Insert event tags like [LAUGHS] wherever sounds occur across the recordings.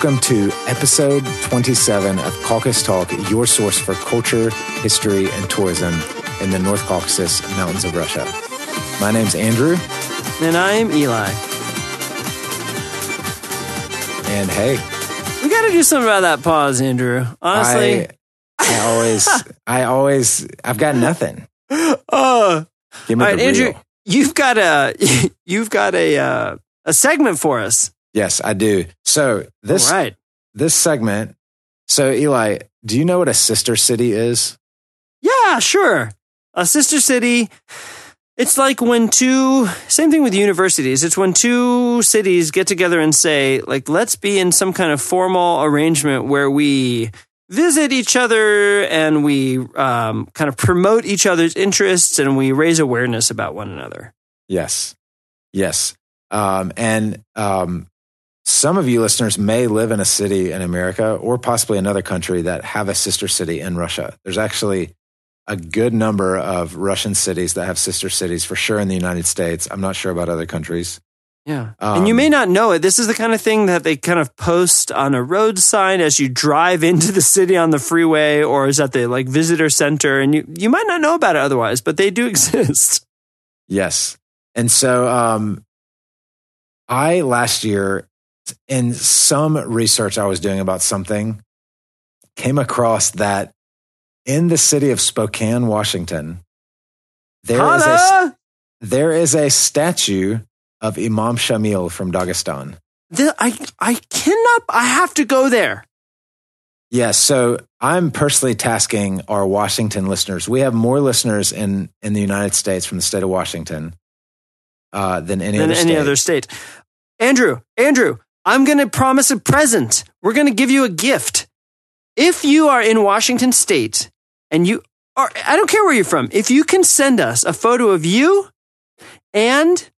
Welcome to episode 27 of Caucasus Talk, your source for culture, history, and tourism in the North Caucasus Mountains of Russia. My name's Andrew, And I'm Eli. and hey, We got to do something about that pause, Andrew. Honestly. I, I always, [LAUGHS] I always, I've got nothing. oh. Give me All right, Andrew, real. you've got a [LAUGHS] you've got a uh, a segment for us. Yes, I do. So this All right. this segment. So Eli, do you know what a sister city is? Yeah, sure. A sister city. It's like when two, same thing with universities. It's when two cities get together and say, like, let's be in some kind of formal arrangement where we visit each other and we um, kind of promote each other's interests and we raise awareness about one another. Yes. Yes. Um, and um, some of you listeners may live in a city in America or possibly another country that have a sister city in Russia. There's actually a good number of Russian cities that have sister cities for sure in the United States. I'm not sure about other countries. Yeah. Um, and you may not know it. This is the kind of thing that they kind of post on a road sign as you drive [LAUGHS] into the city on the freeway or is at the like visitor center. And you, you might not know about it otherwise, but they do [LAUGHS] exist. Yes. And so um, I last year, in some research I was doing about something, came across that in the city of Spokane, Washington, there is a there is a statue of Imam Shamil from Dagestan. The- I, I cannot, I have to go there. Yes, so I'm personally tasking our Washington listeners. We have more listeners in in the United States from the state of Washington uh, than any than other any state. other state. Andrew, Andrew, I'm going to promise a present. We're going to give you a gift. If you are in Washington state and you are, I don't care where you're from, if you can send us a photo of you and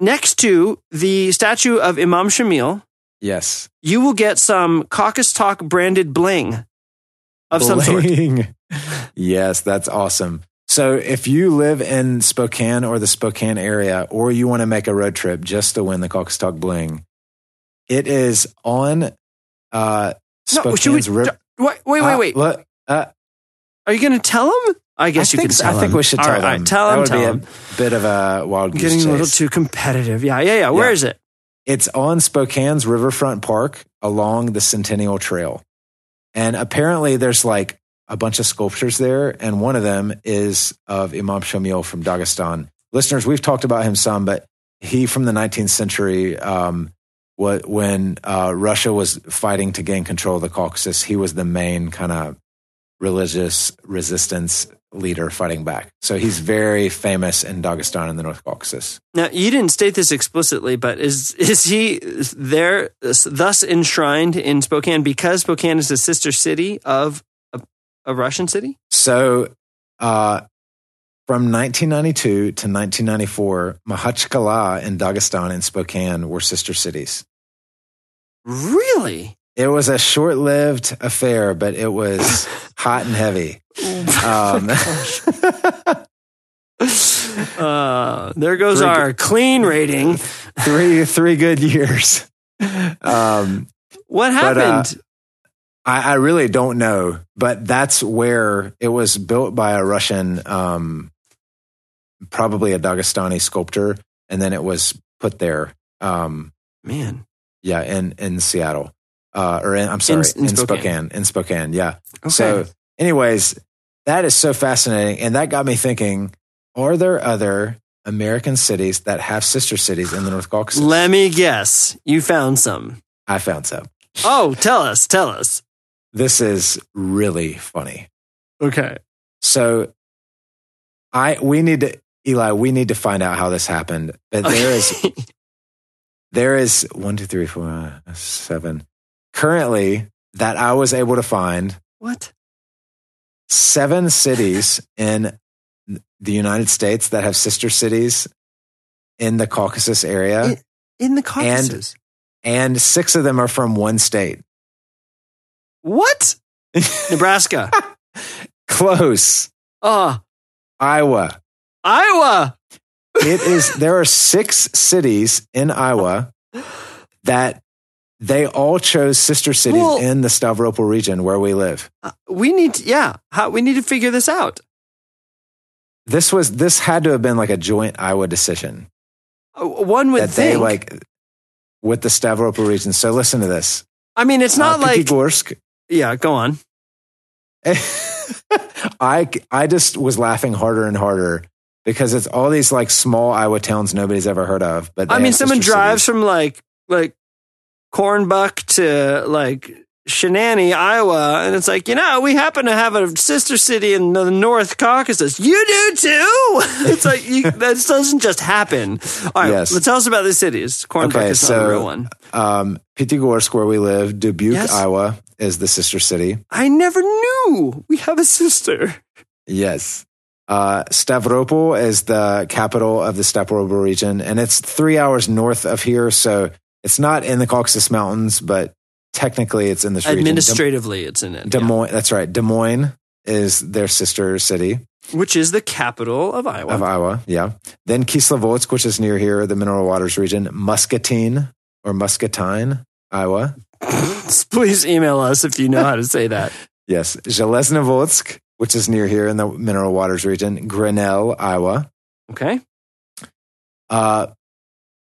next to the statue of Imam Shamil, yes, you will get some Caucasus Talk branded bling of some sort. [LAUGHS] Yes, that's awesome. So if you live in Spokane or the Spokane area, or you want to make a road trip just to win the Caucasus Talk Bling, it is on uh, No, we, Spokane's river. wait, wait, wait, wait. what? Uh, Are you going to tell them? I guess I you think, can tell I think we should tell right, all them. right, tell that them, would tell be them. a bit of a wild goose Getting chase. a little too competitive. Yeah, yeah, yeah. Where Yeah. is it? It's on Spokane's Riverfront Park along the Centennial Trail. And apparently there's like a bunch of sculptures there, and one of them is of Imam Shamil from Dagestan. Listeners, we've talked about him some, but he from the 19th century, um, what, when uh, Russia was fighting to gain control of the Caucasus, he was the main kind of religious resistance leader fighting back. So he's very famous in Dagestan and the North Caucasus. Now, you didn't state this explicitly, but is is he there, thus enshrined in Spokane because Spokane is a sister city of a, a Russian city? So, uh, from 1992 to 1994, Makhachkala and Dagestan and Spokane were sister cities. Really? It was a short lived affair, but it was [LAUGHS] hot and heavy. Um, [LAUGHS] uh, there goes Three- our clean rating. three, three good years. Um, What But, uh, happened? I, I really don't know, but that's where it was built by a Russian, um, probably a Dagestani sculptor, and then it was put there. Um, Man, Yeah, in in Seattle, uh, or in, I'm sorry, in in, Spokane. Spokane. in Spokane. Yeah. okay. So, anyways, that is so fascinating, and that got me thinking: Are there other American cities that have sister cities in the North Caucasus? let me guess. You found some. I found some. Oh, tell us, tell us. This is really funny. Okay. So, I we need to Eli. We need to find out how this happened. But there is [LAUGHS] there is one, two, three, four, uh. Currently, that I was able to find what? seven cities in the United States that have sister cities in the Caucasus area, It- In the Caucasus. and six of them are from one state. what? [LAUGHS] Nebraska. Close. Oh, Iowa. Iowa. It is there are six cities in Iowa that they all chose sister cities Well- in the Stavropol region where we live. Uh, We need, to, yeah, how, we need to figure this out. This was this had to have been like a joint Iowa decision Uh, One would that they think. like with the Stavropol region. So listen to this. I mean, it's not Uh, like, Pyatigorsk. yeah, go on. [LAUGHS] I I just was laughing harder and harder because it's all these like small Iowa towns nobody's ever heard of. But I mean, someone drives cities. from like like Cornbuck to like Shenanny, Iowa, and it's like you know we happen to have a sister city in the North Caucasus. You do too. [LAUGHS] it's like you, [LAUGHS] that doesn't just happen. All right, Yes. let's tell us about the cities. Cornbuck Okay, is not a real one. um, Pyatigorsk, where we live, Dubuque, Yes. Iowa, is the sister city. I never knew we have a sister. Yes. Uh, Stavropol is the capital of the Stavropol region, and it's three hours north of here. So it's not in the Caucasus Mountains, but technically it's in this region. Administratively, it's in it, Des, Moines, that's right. Des Moines is their sister city which is the capital of Iowa. of Iowa. Yeah. Then Kislovodsk, which is near here, the mineral waters region. Muscatine or Muscatine, Iowa. [LAUGHS] Please email us if you know how to say that. Yes. Zheleznovodsk, which is near here in the mineral waters region. Grinnell, Iowa. Okay. uh,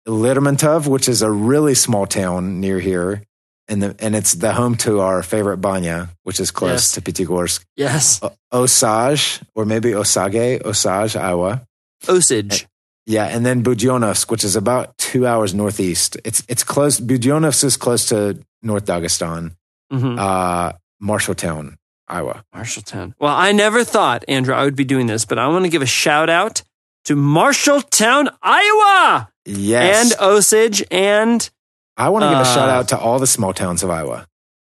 Lermontov, which is a really small town near here, and the and it's the home to our favorite banya, which is close Yes. to Pyatigorsk. Yes. O- Osage, or maybe Osage, Osage, Iowa. Osage. Yeah, and then Budyonnovsk, which is about two hours northeast. It's it's close. Budyonnovsk is close to North Dagestan, hmm uh, Marshalltown, Iowa. Marshalltown. Well, I never thought, Andrew, I would be doing this, but I want to give a shout out to Marshalltown, Iowa, Yes, and Osage, and I want to give a uh, shout out to all the small towns of Iowa.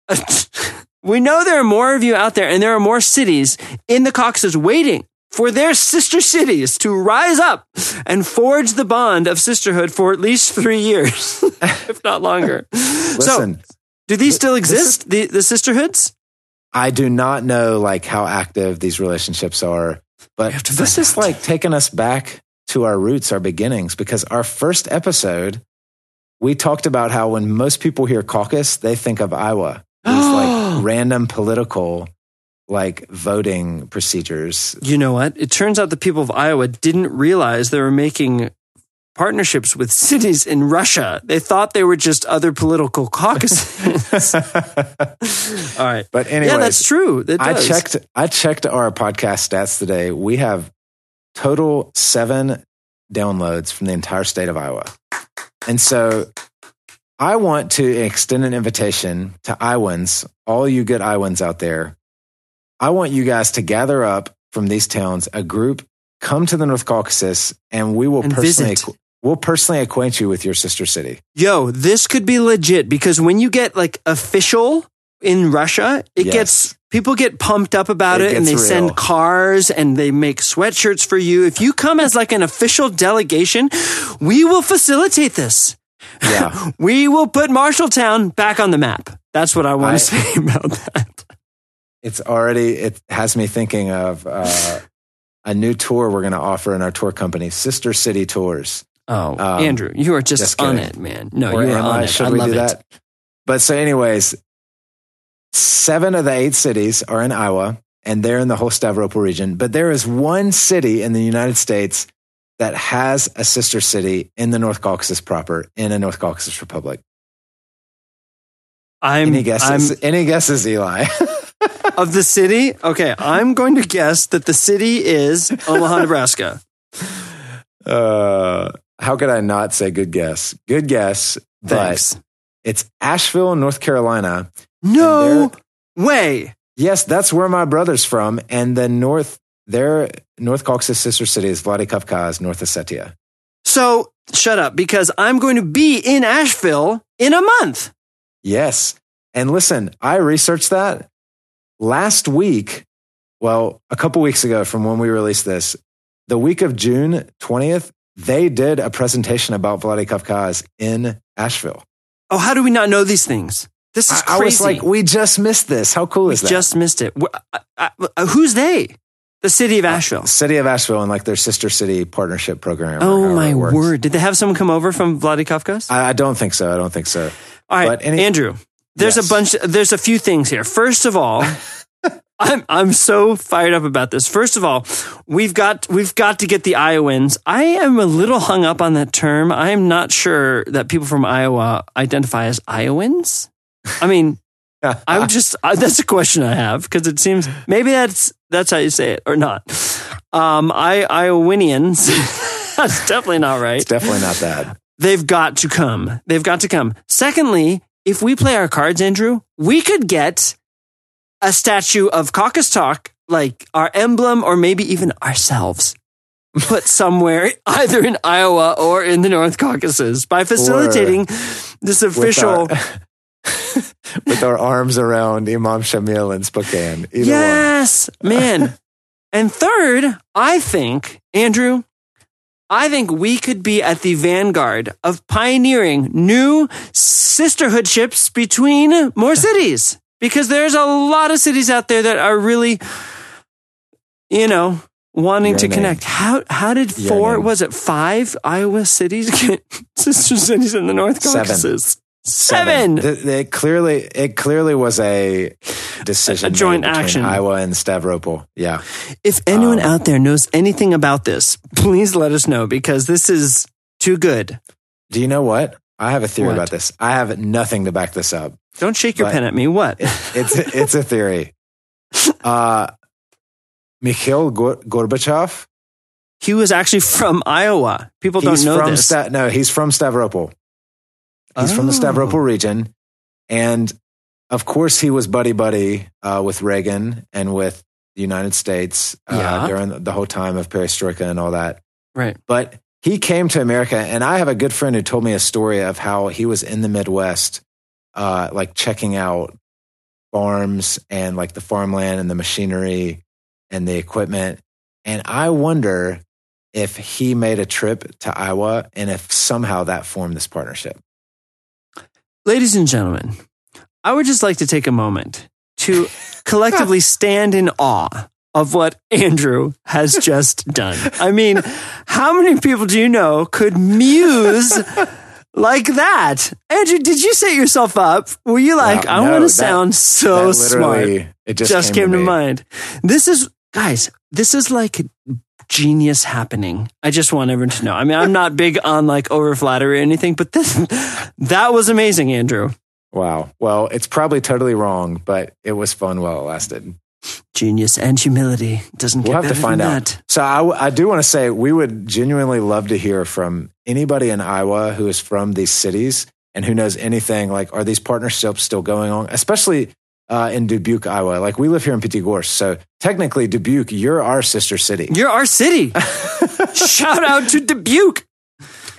[LAUGHS] we know there are more of you out there, and there are more cities in the Caucasus waiting for their sister cities to rise up and forge the bond of sisterhood for at least three years, [LAUGHS] if not longer. [LAUGHS] so, do these still this is- exist, the, the sisterhoods? I do not know like how active these relationships are, but We have to this is out. like taking us back to our roots, our beginnings, because our first episode, we talked about how when most people hear caucus, they think of Iowa. [GASPS] These like random political like voting procedures. You know what? It turns out the people of Iowa didn't realize they were making partnerships with cities in Russia. They thought they were just other political caucuses. [LAUGHS] All right. But anyway, yeah, that's true. It I checked I checked our podcast stats today. We have total 7 downloads from the entire state of Iowa. And so I want to extend an invitation to Iowans, all you good Iowans out there. I want you guys to gather up from these towns, a group, come to the North Caucasus, and we will And personally visit. We'll personally acquaint you with your sister city. Yo, this could be legit because when you get like official in Russia, it Yes. gets people get pumped up about It it, and they gets send cars and they make sweatshirts for you. If you come as like an official delegation, we will facilitate this. Yeah. [LAUGHS] We will put Marshalltown back on the map. That's what I want I- to say about that. it's already it has me thinking of uh, a new tour we're going to offer in our tour company, Sister City Tours. Oh, Um, Andrew, you are just, just on it, man. No, Or you are on I? it. Should I we love do it. that? But so, anyways, seven of the eight cities are in Iowa, and they're in the whole Stavropol region. But there is one city in the United States that has a sister city in the North Caucasus proper, in a North Caucasus republic. I'm, Any guesses? I'm Any guesses, Eli? [LAUGHS] of the city. Okay, I'm going to guess that the city is Omaha, Nebraska. [LAUGHS] uh, how could I not say good guess? Good guess, but Thanks. it's Asheville, North Carolina. No way. Yes, that's where my brother's from. And the North, their North Caucasus sister city is Vladikavkaz, North Ossetia. So shut up because I'm going to be in Asheville in a month. Yes. And listen, I researched that last week. Well, a couple weeks ago from when we released this, the week of June 20th, they did a presentation about Vladikavkaz in Asheville. Oh, how do we not know these things? This is I, I was like, we just missed this. How cool we is that? just missed it. I- I- uh, who's they? The city of Asheville. City of Asheville and like their sister city partnership program. Oh my word! Did they have someone come over from Vladikavkaz? I, I don't think so. I don't think so. All right, But any- Andrew. There's Yes. a bunch. There's a few things here. First of all, [LAUGHS] I'm I'm so fired up about this. First of all, we've got we've got to get the Iowans. I am a little hung up on that term. I am not sure that people from Iowa identify as Iowans. I mean, [LAUGHS] I would just uh, that's a question I have because it seems maybe that's that's how you say it or not. Um, I Iowanians. [LAUGHS] that's definitely not right. It's definitely not that. They've got to come. They've got to come. Secondly, if we play our cards, Andrew, we could get a statue of Caucasus Talk, like our emblem, or maybe even ourselves, [LAUGHS] put somewhere either in Iowa or in the North Caucasus by facilitating this With official. our, [LAUGHS] with our arms around Imam Shamil in Spokane. Either yes, man. [LAUGHS] And third, I think, Andrew, I think we could be at the vanguard of pioneering new sisterhoodships between more cities because there's a lot of cities out there that are really, you know, wanting Your to name. connect. How how did Your four name. was it five Iowa cities get [LAUGHS] sister cities in the North Seven. Caucasus? Seven. Th- It, clearly, it clearly was a decision, A joint action. Iowa and Stavropol. Yeah, If anyone Um, out there knows anything about this, [LAUGHS] please let us know because this is too good. Do you know what? I have a theory What? about this. I have nothing to back this up. Don't shake your pen at me. What? [LAUGHS] It's it's a theory. [LAUGHS] Uh, Mikhail Gor- Gorbachev. He was actually from Iowa. People don't know from this. Sta- no, he's from Stavropol. He's from the Oh. Stavropol region, and of course, he was buddy buddy uh, with Reagan and with the United States uh, Yeah. during the whole time of Perestroika and all that. right. But he came to America, and I have a good friend who told me a story of how he was in the Midwest, uh, like checking out farms and like the farmland and the machinery and the equipment. And I wonder if he made a trip to Iowa and if somehow that formed this partnership. Ladies and gentlemen, I would just like to take a moment to [LAUGHS] collectively stand in awe of what Andrew has [LAUGHS] just done. [LAUGHS] I mean, how many people do you know could muse like that? Andrew, did you set yourself up? Were you like, Wow, I no, want to sound so smart? It just, just, came, to, me. mind. This is, guys, this is like genius happening. I just want everyone to know. I mean, I'm not big on like over flattery or anything, but this, that was amazing, Andrew. Wow. Well, it's probably totally wrong, but it was fun while it lasted. Genius and humility doesn't get We'll have to find out. that. So I do want to say we would genuinely love to hear from anybody in Iowa who is from these cities and who knows anything like are these partnerships still going on, especially uh, in Dubuque, Iowa. Like we live here in Pyatigorsk, so technically Dubuque, you're our sister city. You're our city. [LAUGHS] Shout out to Dubuque.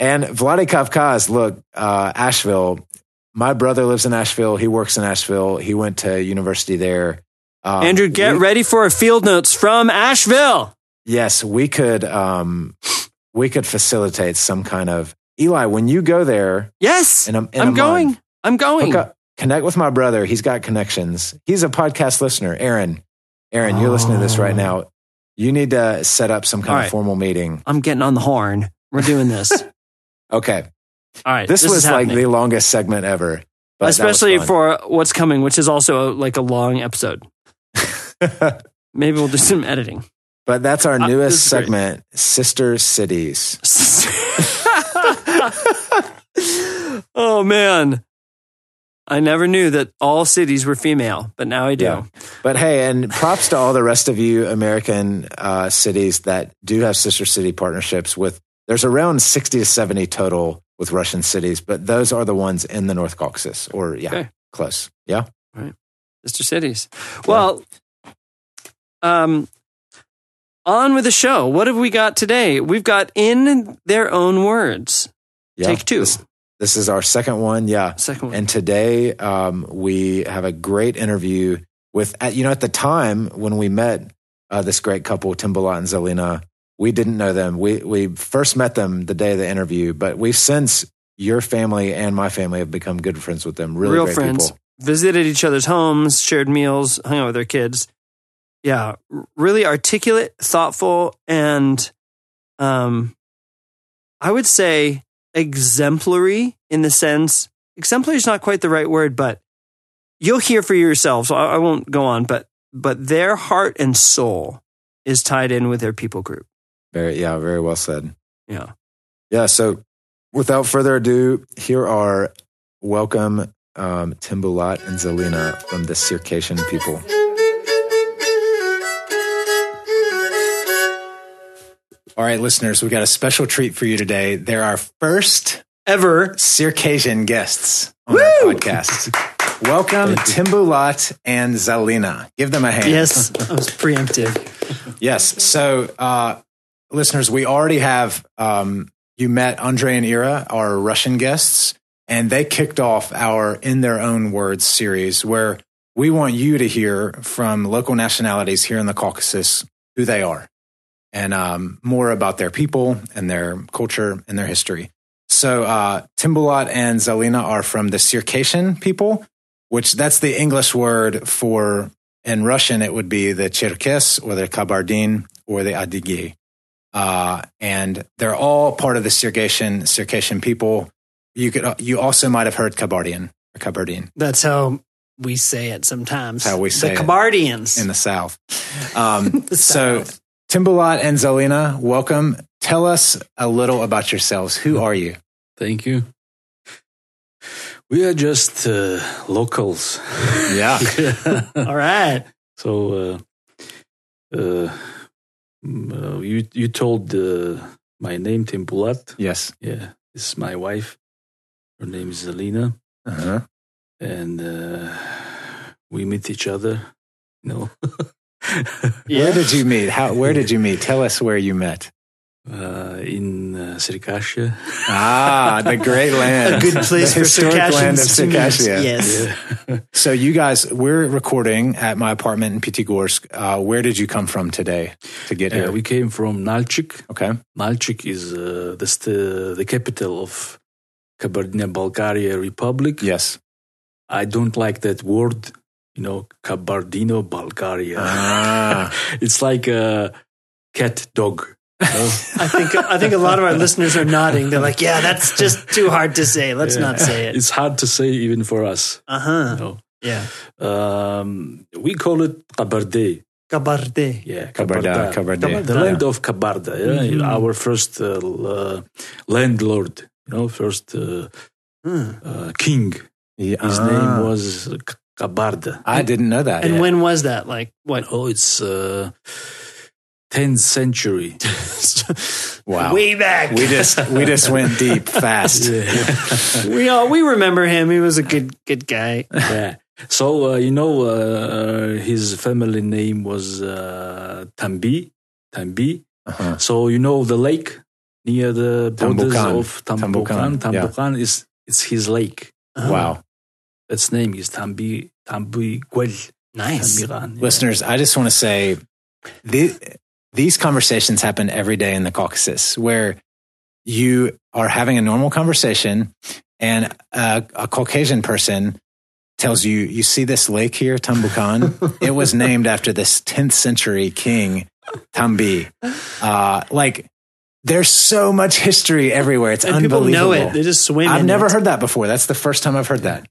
And Vladikavkaz, look, uh, Asheville. My brother lives in Asheville. He works in Asheville. He went to university there. Um, Andrew, get we- ready for a field notes from Asheville. Yes, we could. Um, we could facilitate some kind of Eli when you go there. Yes, In a- in a I'm going. month. I'm going. Up, connect with my brother. He's got connections. He's a podcast listener. Aaron, Aaron, you're listening to this right now. You need to set up some kind All of right. formal meeting. I'm getting on the horn. We're doing this. [LAUGHS] Okay, All right. this, is was like the longest segment ever, but especially for what's coming, which is also like a long episode. [LAUGHS] Maybe we'll do some editing. but that's our Uh, newest segment, Sister Cities. [LAUGHS] oh man. I never knew that all cities were female, but now I do. Yeah. But hey, and props to all the rest of you American uh, cities that do have sister city partnerships with. There's around 60 to 70 total with Russian cities, but those are the ones in the North Caucasus, or yeah, Okay. close. Yeah. Sister cities. Well, um, on with the show. What have we got today? We've got in their own words. yeah. Take two. This, this is our second one. Yeah. Second one. And today um, we have a great interview with, at, you know, at the time when we met uh, this great couple, Timbulat and Zelina, we didn't know them. We, we first met them the day of the interview, but we've since, your family and my family have become good friends with them. Really Real great friends. people. Visited each other's homes, shared meals, hung out with their kids. Yeah, really articulate, thoughtful, and um, I would say exemplary in the sense exemplary is not quite the right word, but you'll hear for yourself. So I, I won't go on, but but their heart and soul is tied in with their people group. Very, yeah, very well said. Yeah. Yeah. So without further ado, here are welcome um, Timbulat and Zelina from the Circassian people. All right, listeners, we got a special treat for you today. They're our first Ever. Circassian guests on our podcast. Welcome, Timbulat and Zalina. Give them a hand. Yes, I was preemptive. Yes. So, uh, listeners, we already have, um, you met Andre and Ira, our Russian guests, and they kicked off our In Their Own Words series where we want you to hear from local nationalities here in the Caucasus who they are and um, more about their people and their culture and their history. So, uh, Timbulat and Zelina are from the Circassian people, which that's the English word for in Russian, it would be the Cherkess or the Kabardin or the Adyghe. Uh, and they're all part of the Circassian, Circassian people. You could, you also might have heard Kabardian or Kabardin That's how we say it sometimes. That's how we say the it. Kabardians. in the South. Um, [LAUGHS] The so, South. Timbulat and Zelina, welcome. Tell us a little about yourselves. Who are you? Thank you. We are just uh, locals. Yeah. [LAUGHS] All right. so, uh, uh, mm, uh, you you told uh, my name Timbulat. yes. Yeah, this is my wife. Her name is Zelina, Uh-huh. and uh, we meet each other. You know, [LAUGHS] Where did you meet? How? Where did you meet? Tell us where you met. uh, in uh, Circassia. Ah, the great [LAUGHS] land. A good place the for historic land of Circassians to meet. Circassia. Yes. Yeah. [LAUGHS] So you guys, we're recording at my apartment in Pyatigorsk. Uh, where did you come from today to get Yeah, here? we came from Nalchik. okay. Nalchik is uh, the, st- the capital of Kabardino-Balkaria Republic. Yes. I don't like that word, you know, Kabardino-Balkaria. Ah. [LAUGHS] it's like a cat dog. you know? I think I think a lot of our listeners are nodding. They're like, "Yeah, that's just too hard to say. Let's Yeah. not say it." It's hard to say even for us. Uh huh. You know? Yeah. um, we call it Kabarde. Kabarde. Yeah, Kabarda, Kabarda. The land of Kabarda. Yeah? Mhm. Our first uh, uh, landlord, you know, first uh, Hmm. uh, king. Yeah. His Ah. name was K- Kabarda. I didn't know that. And when was that? Like what? Oh, it's uh, 10th century. [LAUGHS] Wow. Way back. we just we just went deep [LAUGHS] fast. [LAUGHS] we all we remember him. He was a good good guy. yeah. So, uh, you know, uh, his family name was uh, Tambi. Tambi. Uh-huh. So, you know, the lake near the borders Tambukan. of Tambukan. Tambukan, yeah. Is it's his lake. Oh, Wow. Its name is Tambi Tambi Gwel. Nice. Yeah. Listeners, I just want to say the, these conversations happen every day in the Caucasus where you are having a normal conversation and a, a Caucasian person tells you, you see this lake here, Tambukan? [LAUGHS] it was named after this 10th century king, Tambi. Uh, like, there's so much history everywhere. It's And people unbelievable. know it. They just swim. I've never it. heard that before. That's the first time I've heard that.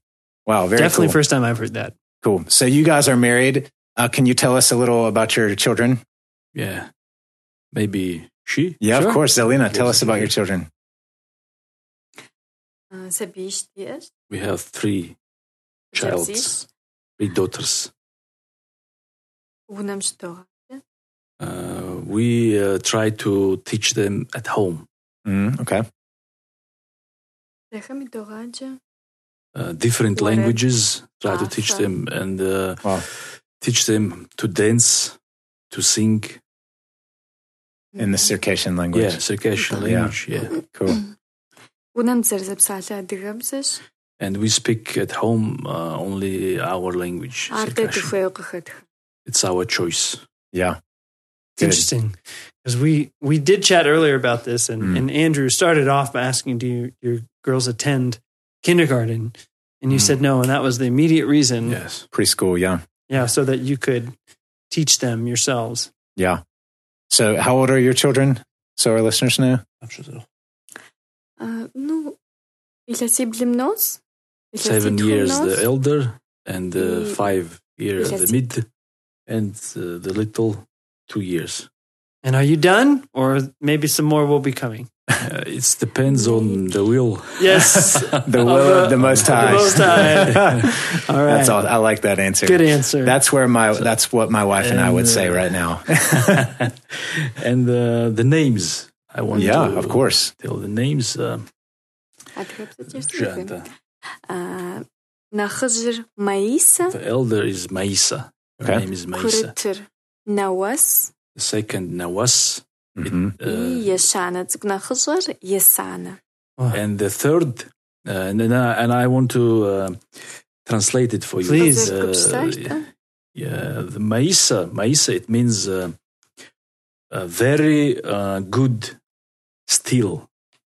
Wow, very Definitely cool. first time I've heard that. Cool. So you guys are married. Uh, can you tell us a little about your children? Yeah. Maybe she? Yeah, Sure. of course. Zelina, tell us about your children. Uh, Sabine? We have three childs, three daughters. Una më. Uh, we uh, try to teach them at home. Mm, okay. Uh, different What languages, try to teach them and uh, Wow. teach them to dance, to sing. In the Circassian language. Yeah, Circassian language. Yeah. Cool. Una më zërë se psale. And we speak at home uh, only our language. Arte të Circassian. fueo. It's our choice. Yeah. It's interesting because we we did chat earlier about this, and, Mm. and Andrew started off by asking, "Do you, your girls attend kindergarten?" And you Mm. said no, and that was the immediate reason. Yes. Preschool. Yeah. Yeah, so that you could teach them yourselves. Yeah. So, how old are your children? So our listeners know. А, ну, или сиблимнос. или Seven years the ситхумнос. elder and uh, Mm. five years Yes. the mid and uh, the little two years. And are you done? Or maybe some more will be coming. [LAUGHS] it depends on the will. Yes. [LAUGHS] the will of, of the Most High. The most high. all right. That's all. I like that answer. Good answer. That's where my so, that's what my wife and, and I would uh, say right now. [LAUGHS] and uh, the names I want yeah, to, of course. Tell the names. Uh, uh, the elder is Maisa. Her name is Maisa. Nawas second nawas. Mm-hmm. Uh, ah. and the third, uh, and, and I want to uh, translate it for you. Please. Uh, yeah, the maisa, maisa, it means uh, very uh, good steel.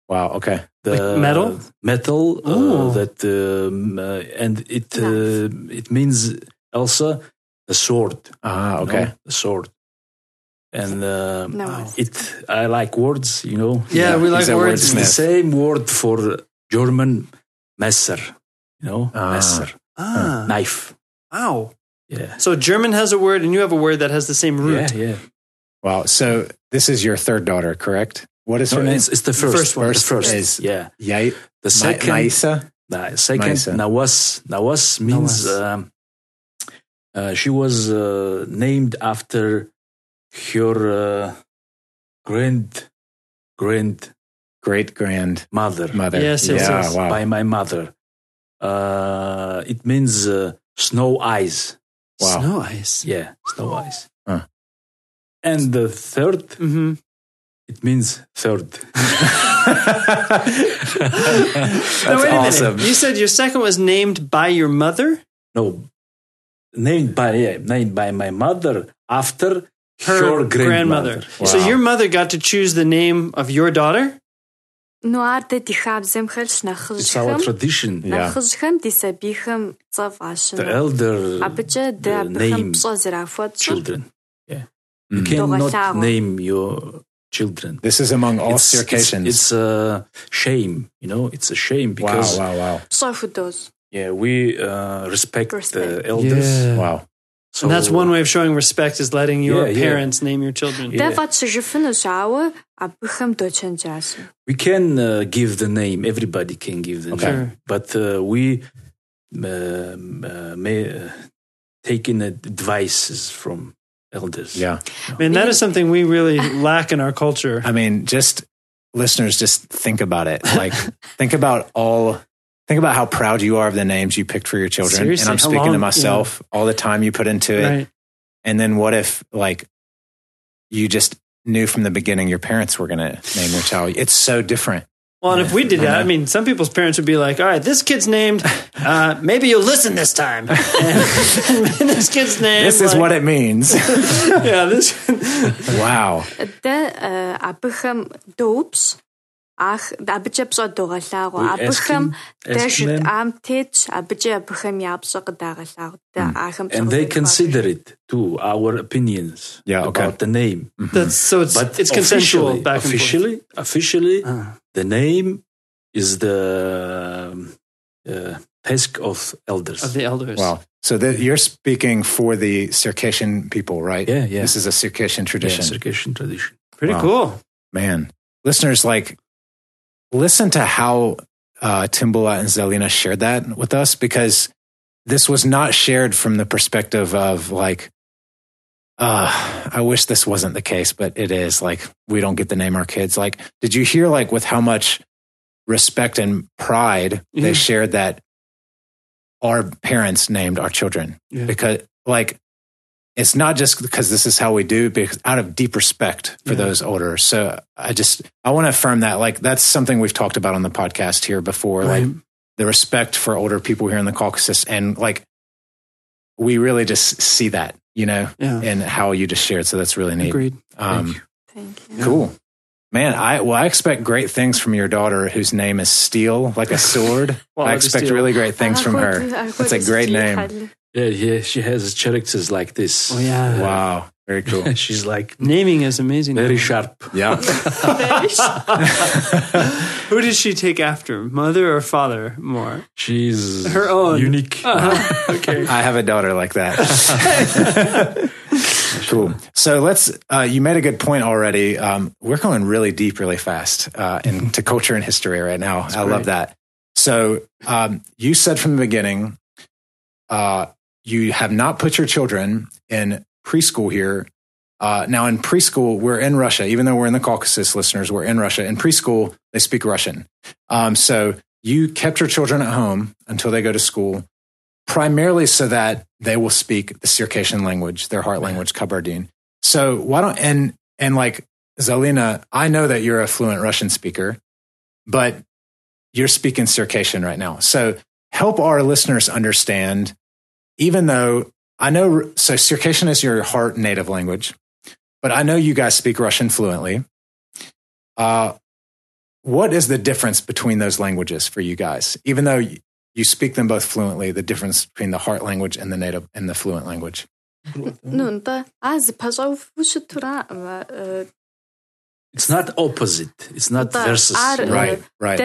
Wow. Okay. The like metal, metal uh, that, um, and it it means also a sword. Ah. Okay. A sword and uh, no it I like words, you know. Yeah, yeah we like words. The same word for German Messer, you know. Ah. Messer, ah. Uh, knife. Wow. Yeah. So German has a word, and you have a word that has the same root. Yeah. yeah. Wow. So this is your third daughter, correct? What is no, her name? It's, it's the first, first one. First, the first is yeah. Yeah. The second Maisa. The second Maisa. Nawas. Nawas means Nawas. Um, uh, she was uh, named after her uh, grand grandmother. Great grandmother. Yes, yes, yeah. yes. Wow. by my mother. Uh, it means uh, snow eyes. Wow. Snow ice. Yeah, snow eyes. Huh. And the third, hmm it means third. [LAUGHS] That's Now, wait a awesome. minute. You said your second was named by your mother? no, named by yeah, named by my mother after her Your grandmother. grandmother. Wow. So your mother got to choose the name of your daughter? It's our tradition. Yeah. The elder name children. Yeah. You cannot name your children. This is among all it's, Circassians. It's, it's, a shame, you know, it's a shame because. Wow, wow, wow. Yeah, we uh, respect, respect, the elders. Yeah. Wow. So, and that's one way of showing respect is letting your yeah, parents yeah. name your children. Yeah. We can uh, give the name. Everybody can give the okay. name. But uh, we um, uh, may uh, take in advices from elders. Yeah. I mean, that is something we really [LAUGHS] lack in our culture. I mean, just listeners, just think about it. Like, think about all Think about how proud you are of the names you picked for your children. Seriously, and I'm speaking long, to myself yeah. all the time you put into it. Right. And then what if like you just knew from the beginning your parents were going to name your child? It's so different. Well, and if we did that, I mean, some people's parents would be like, all right, this kid's named, [LAUGHS] uh, maybe you'll listen this time. And, [LAUGHS] and this kid's name. This is like, what it means. [LAUGHS] yeah, this. wow. The uh, Abraham Dopes. абыкӏэ пщӏэ догъэлъагъуэ. We ask Абыхэм him- дэ ask them, жытӏам тетщ, абыкӏэ абыхэм я пщӏэ къыдагъэлъагъу. Дэ ахэм пщӏэ and they къызэрыхуахэр. consider it too. Our opinions Yeah, okay. about the name. That's so it's But it's consensual officially, back and forth. officially, officially, Ah. the name is the um, uh, task of elders. of the elders. Wow. So that you're speaking for the Circassian people, right? Yeah, yeah. This is a Circassian Yeah, tradition. Circassian tradition. Pretty Wow. cool. Man, listeners, like, listen to how uh, Timbula and Zelina shared that with us because this was not shared from the perspective of like, uh, I wish this wasn't the case, but it is. Like, we don't get to name our kids. Like, did you hear like with how much respect and pride Yeah. they shared that our parents named our children? Yeah. Because like it's not just because this is how we do because out of deep respect for yeah. those older so i just i want to affirm that like that's something we've talked about on the podcast here before right. like the respect for older people here in the caucasus and like we really just see that you know yeah. and how you just shared so that's really neat agreed um, thank you. cool Man, I well, I expect great things from your daughter, whose name is Steel, like a sword. [LAUGHS] well, I expect really great things from her. That's a great name. Yeah, yeah, she has characters like this. Oh yeah. Wow. Very cool. [LAUGHS] She's like naming is amazing. Very sharp. Yeah. [LAUGHS] [LAUGHS] Who does she take after, mother or father? More. She's her own unique. Uh-huh. Okay. I have a daughter like that. cool. So let's. Uh, you made a good point already. Um, we're going really deep, really fast uh, into culture and history right now. That's I great. love that. So um, you said from the beginning uh, you have not put your children in preschool here. Uh, now, in preschool, we're in Russia. Even though we're in the Caucasus, listeners, we're in Russia. In preschool, they speak Russian. Um, so you kept your children at home until they go to school primarily so that they will speak the Circassian language, their heart language, Kabardine. So why don't and and like Zelina, I know that you're a fluent Russian speaker, but you're speaking Circassian right now. So help our listeners understand, even though I know, so Circassian is your heart native language, but I know you guys speak Russian fluently. Uh, what is the difference between those languages for you guys? Even though you speak them both fluently, the difference between the heart language and the native and the fluent language. It's not opposite. It's not versus. Right, right.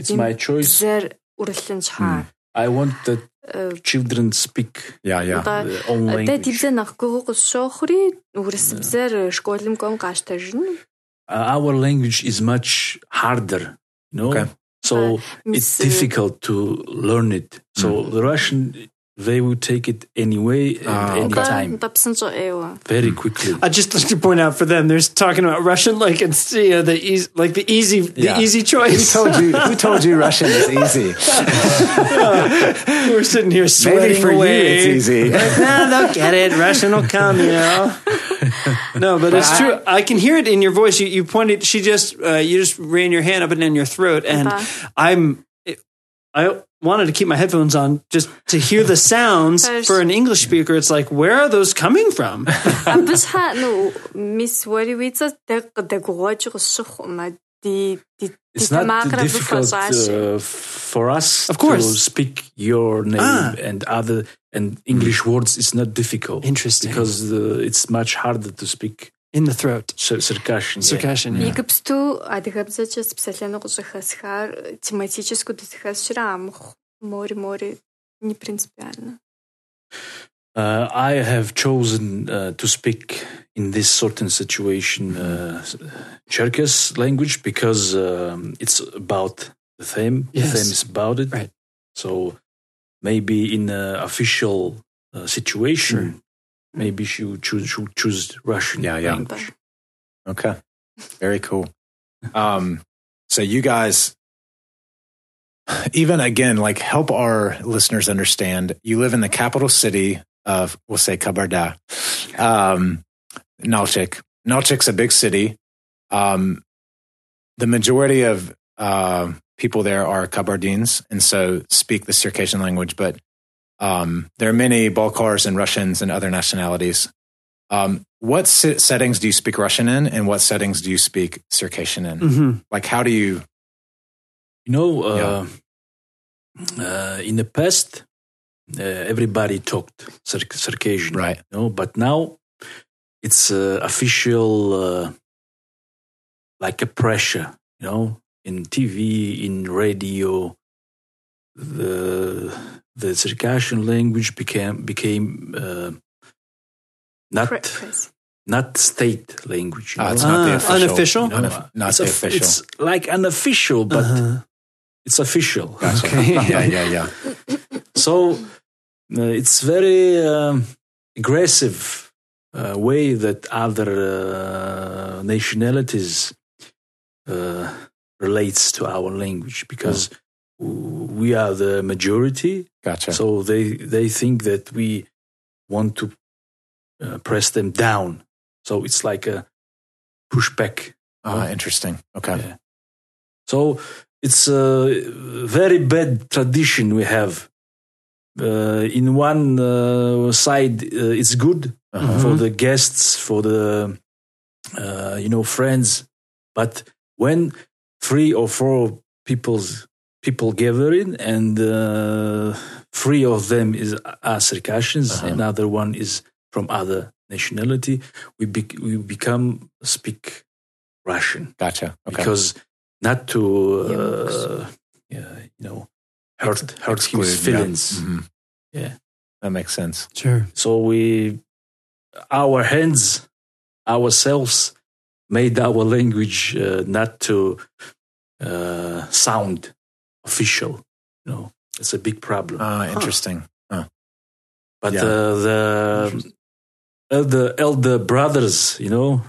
It's my choice. Mm. I want that Э, children speak Yeah, yeah. Да. their own Дэ ди language. бзэр нэхъ гугъу къысщохъури урыс бзэр школым кӏуэм къащтэжын. Uh, our language is much harder, you know. Okay. So Мис, it's э, difficult to learn it. So the Russian, they will take it anyway uh, any time. Very quickly. I just like to point out for them, they're talking about Russian like it's you the easy like the easy the easy choice. Who told you who [LAUGHS] told you Russian is easy? We're sitting here sweating Maybe for away. You it's easy. no, nah, they'll get it. Russian will come, you know. [LAUGHS] No, but, but it's I, true. I can hear it in your voice. You, you pointed. She just uh, you just ran your hand up and down your throat, and I'm I wanted to keep my headphones on just to hear the sounds. There's- For an English speaker, it's like, where are those coming from? [LAUGHS] Абы щхьэ ну мис уэри уи цӏэ дэ къыдэгугъуэкӏ къысщыхъуӏымэ. Ди ди ди It's not тэмакъыр абы difficult хуэщӏащи. uh, for us Of course. to speak your name Ah. and other and English words. It's not difficult. Interesting. because uh, it's much harder to speak in the throat. Circassian. Circassian. Yeah. Нэгвстүү адыгабзачаас амх море море не принципиально. Uh, I have chosen uh, to speak in this certain situation uh, Cherkess language because um, it's about the theme. Yes. The theme is about it. Right. So maybe in an official uh, situation, sure maybe she would choose, she would choose Russian Yeah, yeah. language. Okay. Very cool. Um, so you guys, even again, like help our listeners understand. You live in the capital city of, we'll say Kabarda, um, Nalchik. Nalchik's a big city. Um, the majority of uh, people there are Kabardines, and so speak the Circassian language. But um, there are many Balkars and Russians and other nationalities. Um, what se- settings do you speak Russian in, and what settings do you speak Circassian in? hmm Like, how do you? You know, uh, uh, in the past, uh, everybody talked Cir- Circassian. Right. you know, but now it's uh, official, uh, like a pressure, you know, in TV, in radio. The the Circassian language became became uh, not Pre- press. not state language. You know? it's not the Ah, official. unofficial? You know, Unaf- not it's the a- official. It's like unofficial, but Uh-huh. it's official. Gotcha. [LAUGHS] Okay. [LAUGHS] yeah, yeah, yeah. So uh, it's very um, aggressive uh, way that other uh, nationalities uh, relates to our language because w- we are the majority. Gotcha. So they they think that we want to uh, press them down. So it's like a pushback. Ah, interesting. Okay. Yeah. So it's a very bad tradition we have. Uh, in one uh, side, uh, it's good Uh-huh. for the guests, for the uh, you know friends, but when three or four peoples people gathering, and uh, three of them is are Circassians, Uh-huh. another one is from other nationality. We be, we become speak Russian Gotcha. Okay. because not to uh, yeah, you know hurt hurt Exclude, his yeah. feelings. Mhm. Yeah. That makes sense. Sure. So we, our hands, ourselves, made our language uh, not to uh, sound official. You know, it's a big problem. Uh, interesting. but yeah. uh, the elder elder brothers, you know,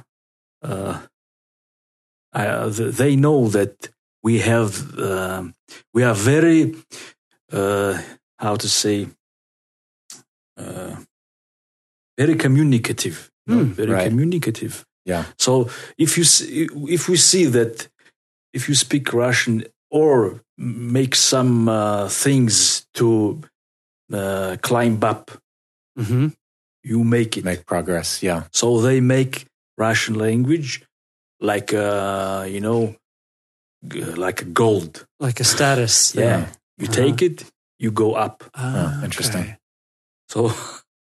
uh, uh, th- they know that we have um we are very uh, how to say uh, very communicative, know, Hmm, very right. communicative. Yeah. So if you see, if we see that if you speak Russian or make some uh, things to uh, climb up hmm you make it. Make progress. Yeah. So they make Russian language like uh, you know, g- like gold. Like a status. [LAUGHS] Yeah, thing. you Uh-huh. take it, you go up. Ah, interesting. okay. So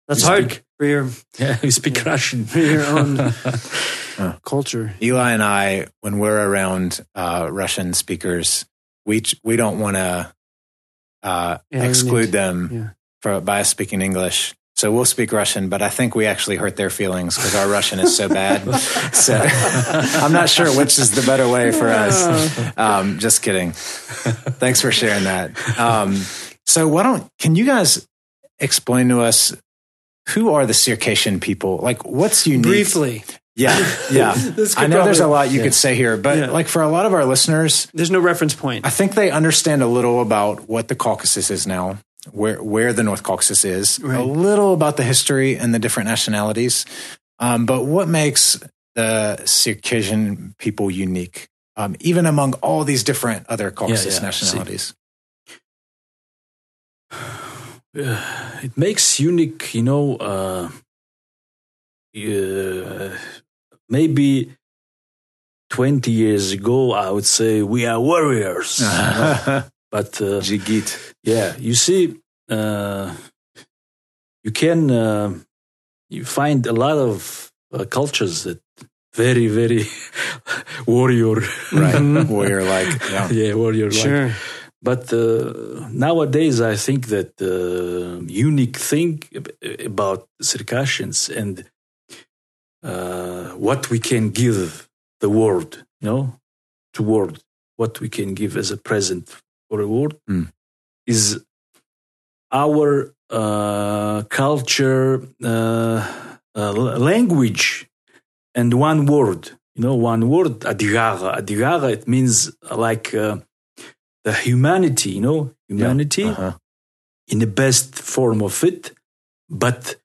That's hard speak- for your [LAUGHS] yeah, you speak Russian. for your own [LAUGHS] culture. Eli and I, when we're around uh, Russian speakers, we we don't want to uh, exclude them Yeah. for, by speaking English. So we'll speak Russian, but I think we actually hurt their feelings because our Russian is so bad. [LAUGHS] so I'm not sure which is the better way for us. Um, just kidding. Thanks for sharing that. Um, so why don't can you guys explain to us who are the Circassian people? Like, what's unique? Briefly. Yeah, [LAUGHS] yeah. I know there's a lot you could say here, but Yeah. like for a lot of our listeners, There's no reference point. I think they understand a little about what the Caucasus is now, where where the North Caucasus is, a little about the history and the different nationalities. Um, but what makes the Circassian people unique, um, even among all these different other Caucasus yeah, nationalities? [SIGHS] It makes unique, you know. Uh, uh, maybe twenty years ago, I would say we are warriors, [LAUGHS] but uh, Jigit. Yeah, you see, uh, you can uh, you find a lot of uh, cultures that very very [LAUGHS] warrior, Right. [LAUGHS] Warrior like. Yeah. yeah, warrior. Sure. But uh, nowadays, I think that the unique thing about Circassians and uh, what we can give the world, you know, to world, what we can give as a present for a world Mm. is our uh, culture, uh, uh, language, and one word. You know, one word, adigaga. Adigaga, it means like uh, the humanity, you know, humanity Uh-huh. in the best form of it, but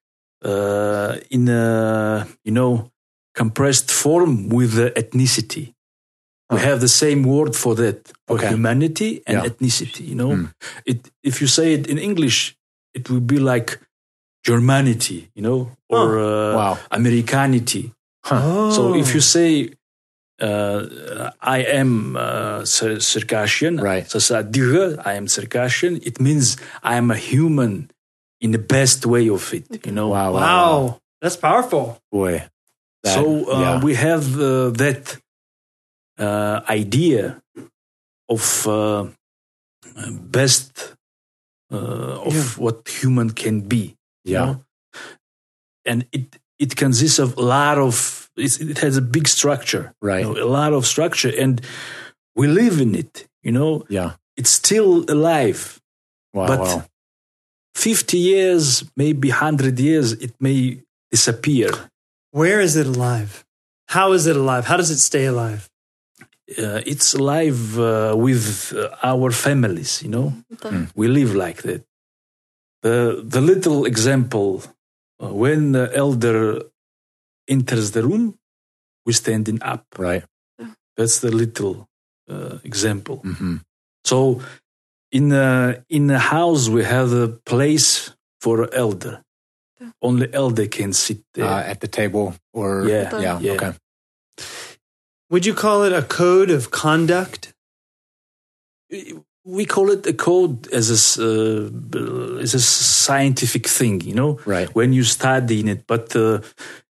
uh, in a, you know, compressed form with the ethnicity. We have the same word for that, for Okay. humanity and Yeah. ethnicity, you know. Hmm. It, if you say it in English, it would be like Germanity, you know, or uh, Wow. Americanity. Oh. So if you say, uh, I am uh, Circassian, Right. so I am Circassian, it means I am a human in the best way of it, you know. Wow. Wow. wow, that's powerful. Boy. That- so uh, yeah. we have uh, that uh, idea of uh, best uh, of Yeah. what human can be. you Yeah. know? and it it consists of a lot of it's, it has a big structure, Right. you know, a lot of structure, and we live in it. You know, Yeah. it's still alive. Wow. But- wow. 50 years, maybe 100 years, it may disappear. Where is it alive? How is it alive? How does it stay alive? Uh, it's alive uh, with uh, our families, you know. Hmm. We live like that. The, the little example uh, when the elder enters the room, we're standing up. Right. That's the little uh, example. hmm So in a, in a house, we have a place for elder. Only elder can sit there. Uh, at the table or Yeah, yeah. yeah. Okay. Would you call it a code of conduct? we call it a code as a s- uh, as a scientific thing, you know, Right. When you study in it, but uh,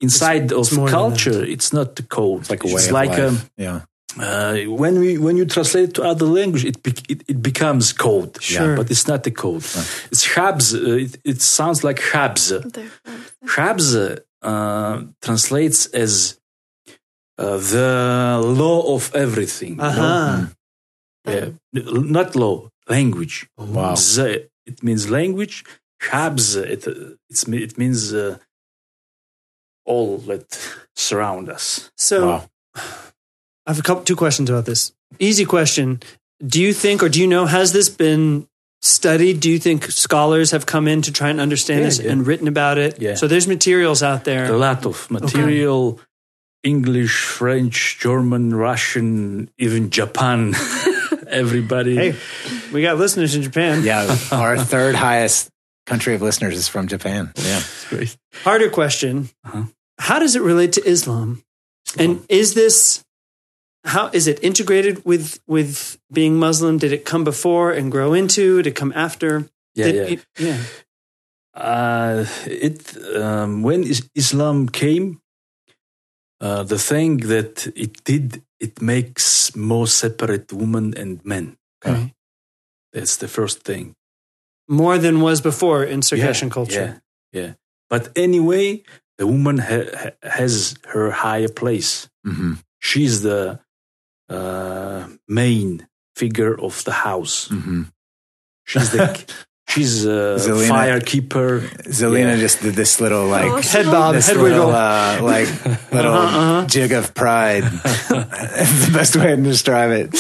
inside it's of more than culture, it's not the code. It's like a way it's of like life. um, yeah. Uh, when we when you translate it to other language, it bec it, it becomes code. Sure. but it's not the code. It's Habs. Uh, it, it sounds like Habs. Habs uh, translates as uh, the law of everything. you know? Uh-huh. Yeah, not law, language. Wow. Z- it means language. Habs, it, uh, it's, it means uh, all that surround us. So Wow. I have a couple two questions about this. Easy question. Do you think or do you know has this been studied? Do you think scholars have come in to try and understand Yeah, this yeah. and written about it? Yeah. So there's materials out there. A lot of material. English, French, German, Russian, even Japan. [LAUGHS] Everybody. Hey, we got listeners in Japan. Yeah. [LAUGHS] Our third highest country of listeners is from Japan. [LAUGHS] Yeah. It's great. Harder question. Uh-huh. How does it relate to Islam? And is this how is it integrated with with being Muslim? Did it come before and grow into? Did it come after? yeah, Did yeah. it- yeah. Uh, it um, when is- Islam came, uh, the thing that it did, it makes more separate women and men. Okay. That's the first thing. More than was before in Circassian culture. Yeah, yeah. But anyway, the woman ha- ha- has her higher place. hmm She's the uh, main figure of the house. hmm She's the [LAUGHS] she's a Zelina- fire keeper. Zelina Yeah. just did this little like Oh, Head bob, this head little wiggle. uh, like [LAUGHS] little Uh-huh, uh-huh. jig of pride. [LAUGHS] That's the best way to describe it.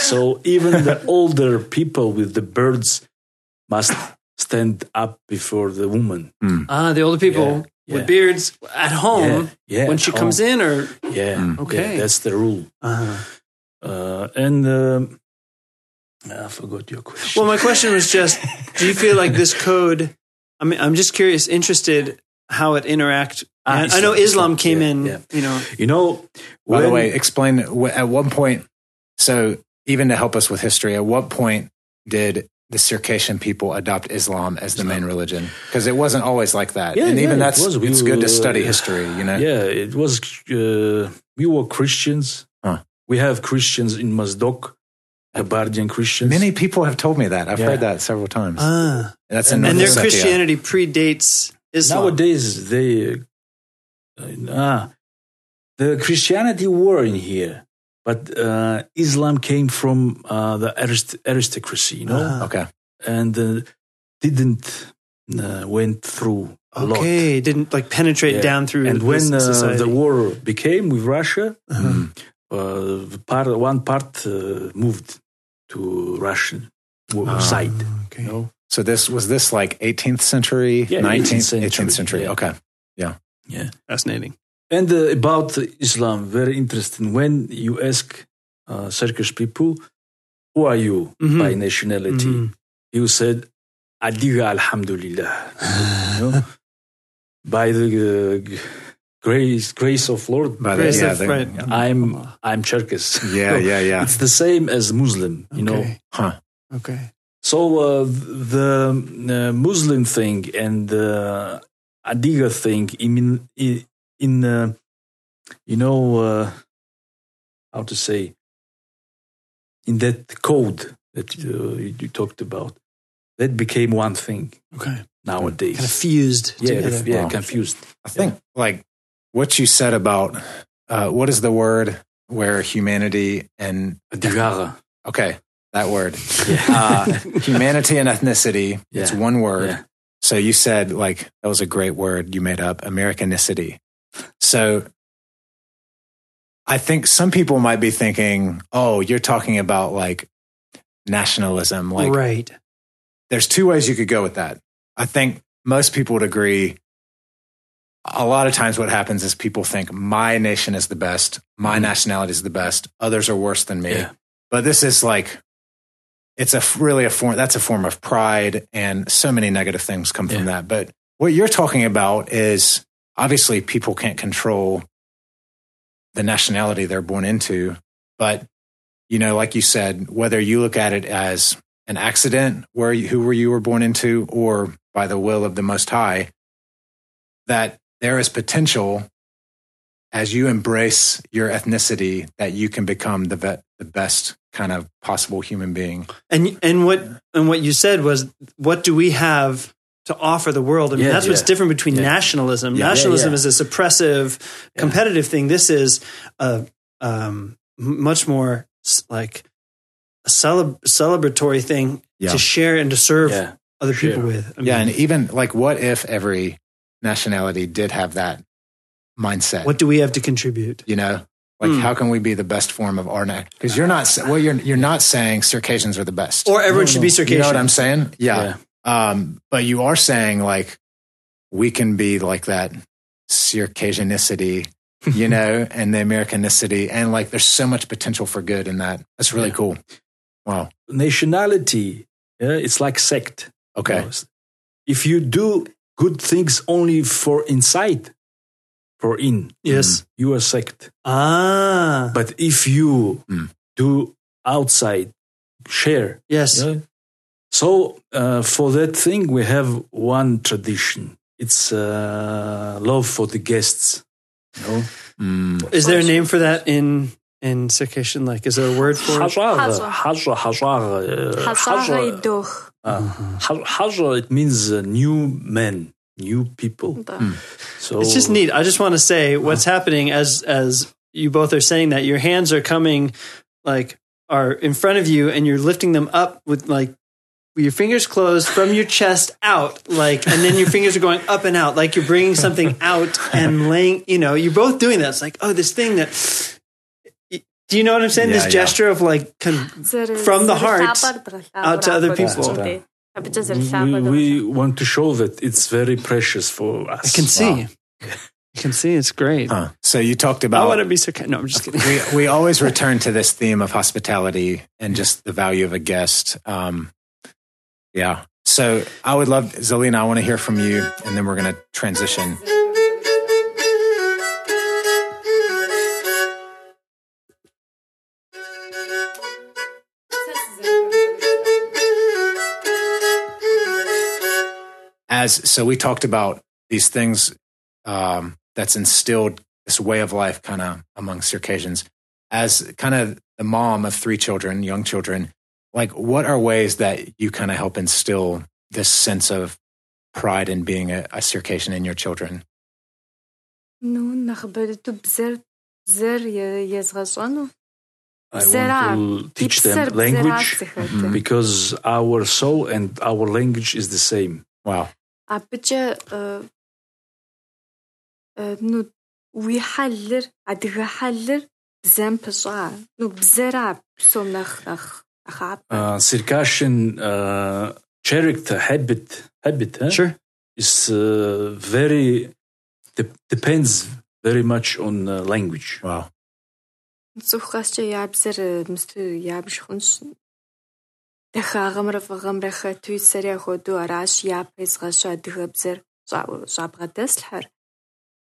So even the older people with the birds must stand up before the woman. Ah, the older people Yeah, yeah. with beards at home Yeah, yeah, when she at comes in, or Yeah, Mm. Okay. yeah, that's the rule. uh, Uh, and um, I forgot your question. well, my question was just: Do you feel like this code? I mean, I'm just curious, interested how it interact. Ah, I, I know Islam Islam, came yeah, in, yeah. you know. you know, By the way, explain at what point. So even to help us with history, at what point did the Circassian people adopt Islam as the main religion? Because it wasn't always like that, Yeah, and yeah, even it that's was. We it's good to study history. You know. yeah, it was. Uh, we were Christians. Huh. We have Christians in Mozdok, Kabardian Christians. Many people have told me that. I've Yeah. heard that several times. Ah, That's in and and their Ossetia. Christianity predates Islam. Nowadays, they uh, ah, the Christianity were in here, but uh, Islam came from uh, the arist- aristocracy, you know, Ah. Okay. and uh, didn't uh, went through a lot. okay, didn't like penetrate Yeah. down through. And when uh, the war became with Russia, Uh-huh. Uh, part one part uh, moved to Russian w- Ah. side. okay. You know? So this was this like 18th century, Yeah, 19th, 18th century, 18th century. yeah. Okay. Yeah. yeah, fascinating. And uh, about Islam, very interesting. When you ask uh, Turkish people, who are you Mhm. by nationality? Mhm. You said, Adiga Alhamdulillah. [SIGHS] you know? By the uh, g- grace, grace of Lord, By the, Grace yeah, of the- right. I'm I'm Cherkess. yeah, [LAUGHS] yeah, yeah. It's the same as Muslim, you know. Okay. Huh. Okay. So uh, the uh, Muslim thing and the Adiga thing, in in, in uh, you know uh, how to say in that code that uh, you, you talked about, that became one thing Okay. nowadays. Kind of fused yeah, together. yeah, Wow. confused. I think like what you said about uh, what is the word where humanity and okay that word [LAUGHS] Yeah. uh, humanity and ethnicity it's one word Yeah. so you said like that was a great word you made up americanicity so i think some people might be thinking oh you're talking about like nationalism like right. there's two ways you could go with that. I think most people would agree. A lot of times, what happens is people think my nation is the best, my Mhm. nationality is the best, others are worse than me. Yeah. But this is like, it's a really a form. That's a form of pride, and so many negative things come from that. But what you're talking about is obviously people can't control the nationality they're born into, but you know, like you said, whether you look at it as an accident where you, who were you were born into or by the will of the most high, that there is potential as you embrace your ethnicity that you can become the vet, the best kind of possible human being. And and what and what you said was, what do we have to offer the world? I mean, Yeah, that's what's different between Yeah. nationalism. Yeah, yeah, nationalism yeah. is a suppressive, Yeah. competitive thing. This is a um, much more like a celeb- celebratory thing Yeah. to share and to serve Yeah. other Share. people with. I Yeah, and even like, what if every nationality did have that mindset? what do we have to contribute? you know, like Hmm. how can we be the best form of our neck? Because you're not well, you're you're not saying Circassians are the best, Or everyone No, should no. be Circassian. you know what I'm saying? Yeah. Um, but you are saying like we can be like that Circassianicity, you [LAUGHS] know, and the Americanicity, and like there's so much potential for good in that. That's really Yeah. cool. Wow. Nationality, yeah, it's like sect. Okay. You know, If you do good things only for inside, for in, Yes. you are sect. Ah, But if you Mm. do outside, share. yes. yeah. So uh, for that thing, we have one tradition. It's uh, love for the guests. You know? Mm. Is there a name for that in in Circassian? Like, is there a word for it? Hazar, Hazar. hazar, hazar, uh, Hazara hazar, doch. Uh, ha- it means uh, new men, new people. Да. So It's just neat. I just want to say what's happening as as you both are saying that your hands are coming like are in front of you and you're lifting them up with like with your fingers closed from your chest out like and then your fingers are going up and out like you're bringing something [LAUGHS] out and laying you know you're both doing that it's like oh this thing that do you know what I'm saying? Yeah, this yeah. gesture of like con- from the heart out to other people. We, we, want to show that it's very precious for us. I can see. Wow. You can see it's great. Huh. So you talked about. I want to be so. No, I'm just kidding. we, we [LAUGHS] always return to this theme of hospitality and just the value of a guest. Um, yeah. So I would love, Zelina, I want to hear from you, and then we're going to transition. as so we talked about these things um, that's instilled this way of life kind of among Circassians as kind of the mom of three children, young children. Like, what are ways that you kind of help instill this sense of pride in being a, a Circassian in your children? I want to teach them language because our soul and our language is the same. Wow. Абыкӏэ э, э, ну уи хьэлыр адыгэ хьэлыр бзэм пыщӏа. Ну бзэра псом нэхъ нэхъ нэхъапэ. Uh, Circassian uh, character habit habit huh, sure is uh, very de- depends very much on uh, language. Wow. Цӏыху къэскӏэ я бзэр э, мысту ябж хъунщ. Дахагъэмрэ фӏыгъэмрэ хэту сэри ахуэдэу аращ япэ езгъэщу адыгэ бзэр щӏа- щӏабгъэдэслъхьэр.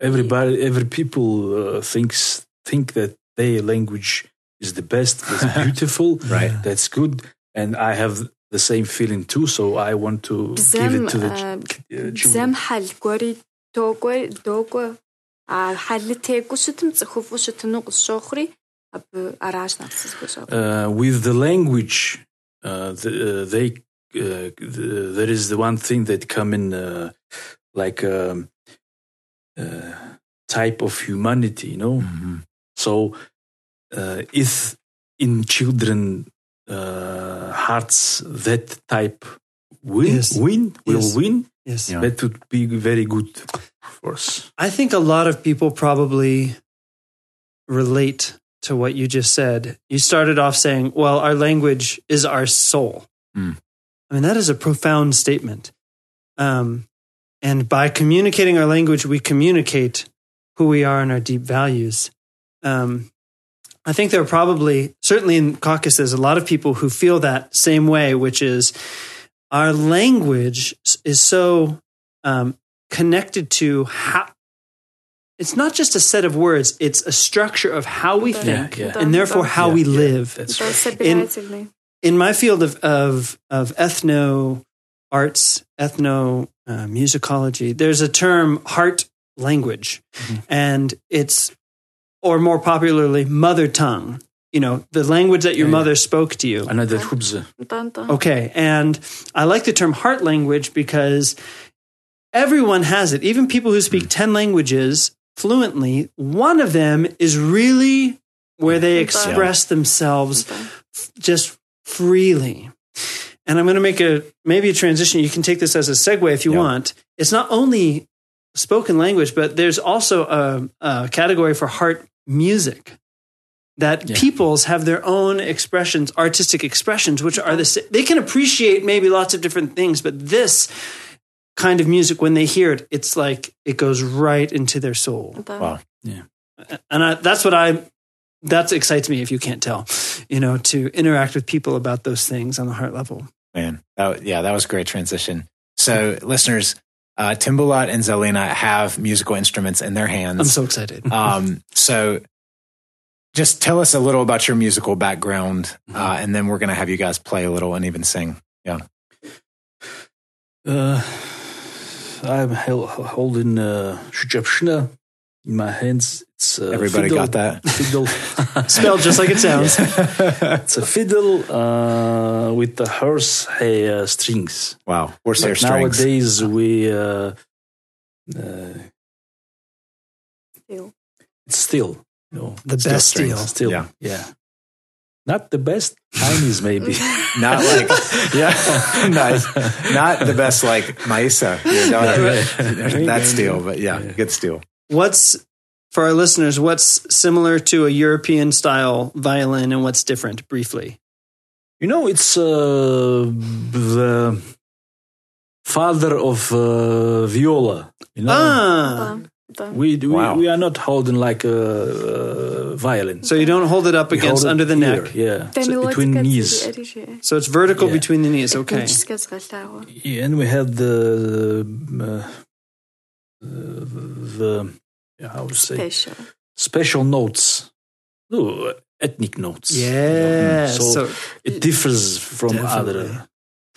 Everybody, every people uh, thinks think that their language is the best, that's [LAUGHS] beautiful, Right. that's good, and I have the same feeling too. So I want to give Бзэм it to the э, ch- uh, бзэм children. хьэл гуэри докӏуэ докӏуэ а хьэлыр текӏуу щытым цӏыхуфӏу щытыну къысщохъури абы аращ нэхъ сызыхуэщӏэкъур. uh, with the language, uh, the, uh, they uh, the, there is the one thing that come in uh, like um, uh, type of humanity, you know. Mhm. So uh, if in children uh, hearts that type win, Yes. win will Yes. win, yes Yeah. that would be very good for us. I think a lot of people probably relate to what you just said. You started off saying, well, our language is our soul. Mm. I mean, that is a profound statement. Um, and by communicating our language, we communicate who we are and our deep values. Um, I think there are probably, certainly in Caucasus, there's a lot of people who feel that same way, which is our language is so um, connected to how it's not just a set of words, it's a structure of how we think yeah, yeah. and therefore how yeah, we live. that's. In, in, my field of, of, of ethno arts, ethno uh, musicology, there's a term heart language. Mm-hmm. And it's, or more popularly, mother tongue. You know, the language that your mother spoke to you. Another Okay. And I like the term heart language because everyone has it. Even people who speak 10 languages fluently, one of them is really where they express themselves f- just freely. And I'm going to make a maybe a transition. You can take this as a segue if you Yeah. want. It's not only spoken language, but there's also a, a category for heart music that Yeah. peoples have their own expressions, artistic expressions, which are the they can appreciate maybe lots of different things, but this kind of music, when they hear it, it's like it goes right into their soul Да. Wow. and I, that's what I that excites me if you can't tell you know to interact with people about those things on the heart level Man, that, yeah, that was a great transition. So, listeners, uh, Timbulat and Zelina have musical instruments in their hands. i'm so excited [LAUGHS] um, so, just tell us a little about your musical background, uh, and then we're going to have you guys play a little and even sing. Yeah. Uh, I'm holding uh, Shujabshina in my hands. It's uh, Everybody fiddle, got that fiddle, [LAUGHS] spelled just like it sounds. [LAUGHS] Yeah. It's a fiddle uh, with the horsehair uh, strings. Wow, horsehair like strings. Nowadays we uh, uh, steel. It's steel. You know, the steel best steel. Steel. Yeah. yeah. Not the best Chinese, maybe. [LAUGHS] Not like, [LAUGHS] yeah, nice. Not the best like Maisa. You know, Right. That steel, but yeah, Yeah. good steel. what's for our listeners what's similar to a european style violin and what's different briefly You know, it's uh, the father of uh, viola. You know, ah something. We do, wow. we, we, are not holding like a uh, violin. So you don't hold it up we against it under the here, neck. Yeah, so between knees. So it's vertical yeah. between the knees. Okay. Yeah, and we have the uh, uh the how to say special special notes. Ooh, ethnic notes. Yeah. Mm, so, so, it differs from definitely. other,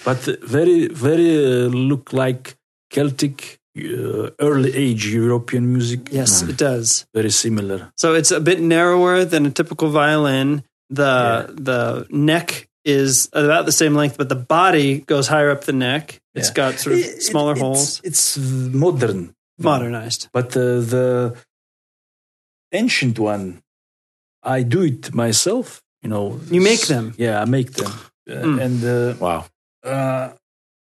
but very very uh, look like Celtic uh, early age European music. yes it does very similar. So it's a bit narrower than a typical violin. The the neck is about the same length, but the body goes higher up the neck. It's Yeah. got sort of It- smaller it's, holes. It's modern, Modernized. but uh, the ancient one, I do it myself. You know, You make them. Yeah, I make them, Uh, Mm. and uh, Wow. uh,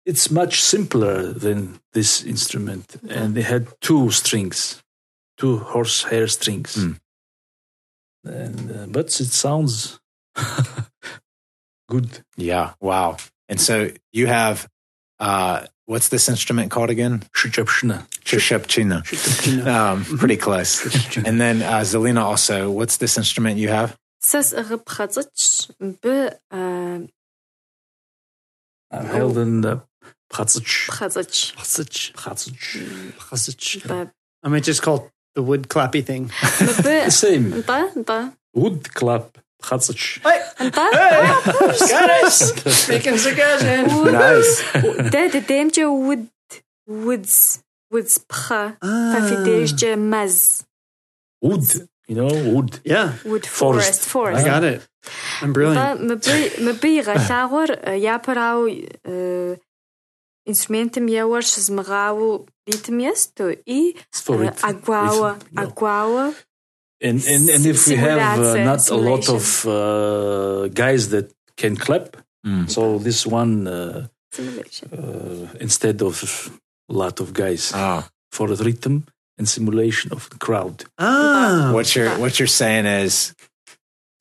it's much simpler than this instrument. And they had two strings two horsehair strings. Mm. and uh, but it sounds [LAUGHS] good. Yeah wow. And so you have uh, what's this instrument called again? Shchepchina. Shchepchina. Um mhm. pretty close. And then uh, zelina also what's this instrument you have? I'm held in the Pchatzich. пхъэцӏыкӏ. Chasich. Pchatzich. Chasich. Да. I might just call it the wood clappy thing. Мыбы The same. Да, да. Wood clap. Pchatzich. [LAUGHS] Да. Speaking suggestion. Nice. Дэ дэдэмчэ wood woods woods пхъэ. Ah. Фафидежкӏэ мэз. Wood. You know, wood. Yeah, Wood Forest. forest forest. I got it. I'm Да, brilliant. мыбы мыбы игъэлъагъуэр э, япэрауэ э, Instrumental miauar shzmghawu ditëm mjestu eh, i aguaua aguaua and and, and if we have uh, not a lot of uh, guys that can clap mm. so this one uh, uh instead of a lot of guys ah. for the rhythm and simulation of the crowd ah. what you're what you're saying is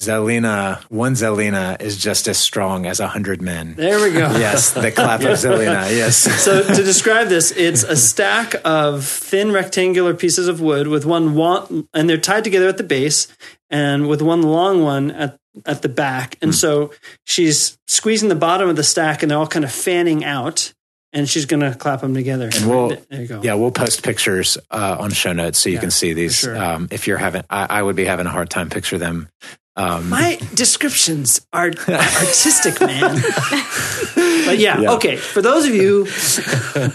Zelina, one Zelina is just as strong as a hundred men. there we go. Yes, the [LAUGHS] clap of Zelina. Yes. So to describe this, it's a stack of thin rectangular pieces of wood with one and they're tied together at the base, and with one long one at at the back. And so she's squeezing the bottom of the stack, and they're all kind of fanning out. and she's gonna clap them together. And we'll- there you go. Yeah, we'll post pictures uh, on show notes so you Yeah, can see these. sure. Um, if you're having, I, I would be having a hard time picture them. Um, My descriptions are artistic, man. but yeah, Yeah. okay. For those of you,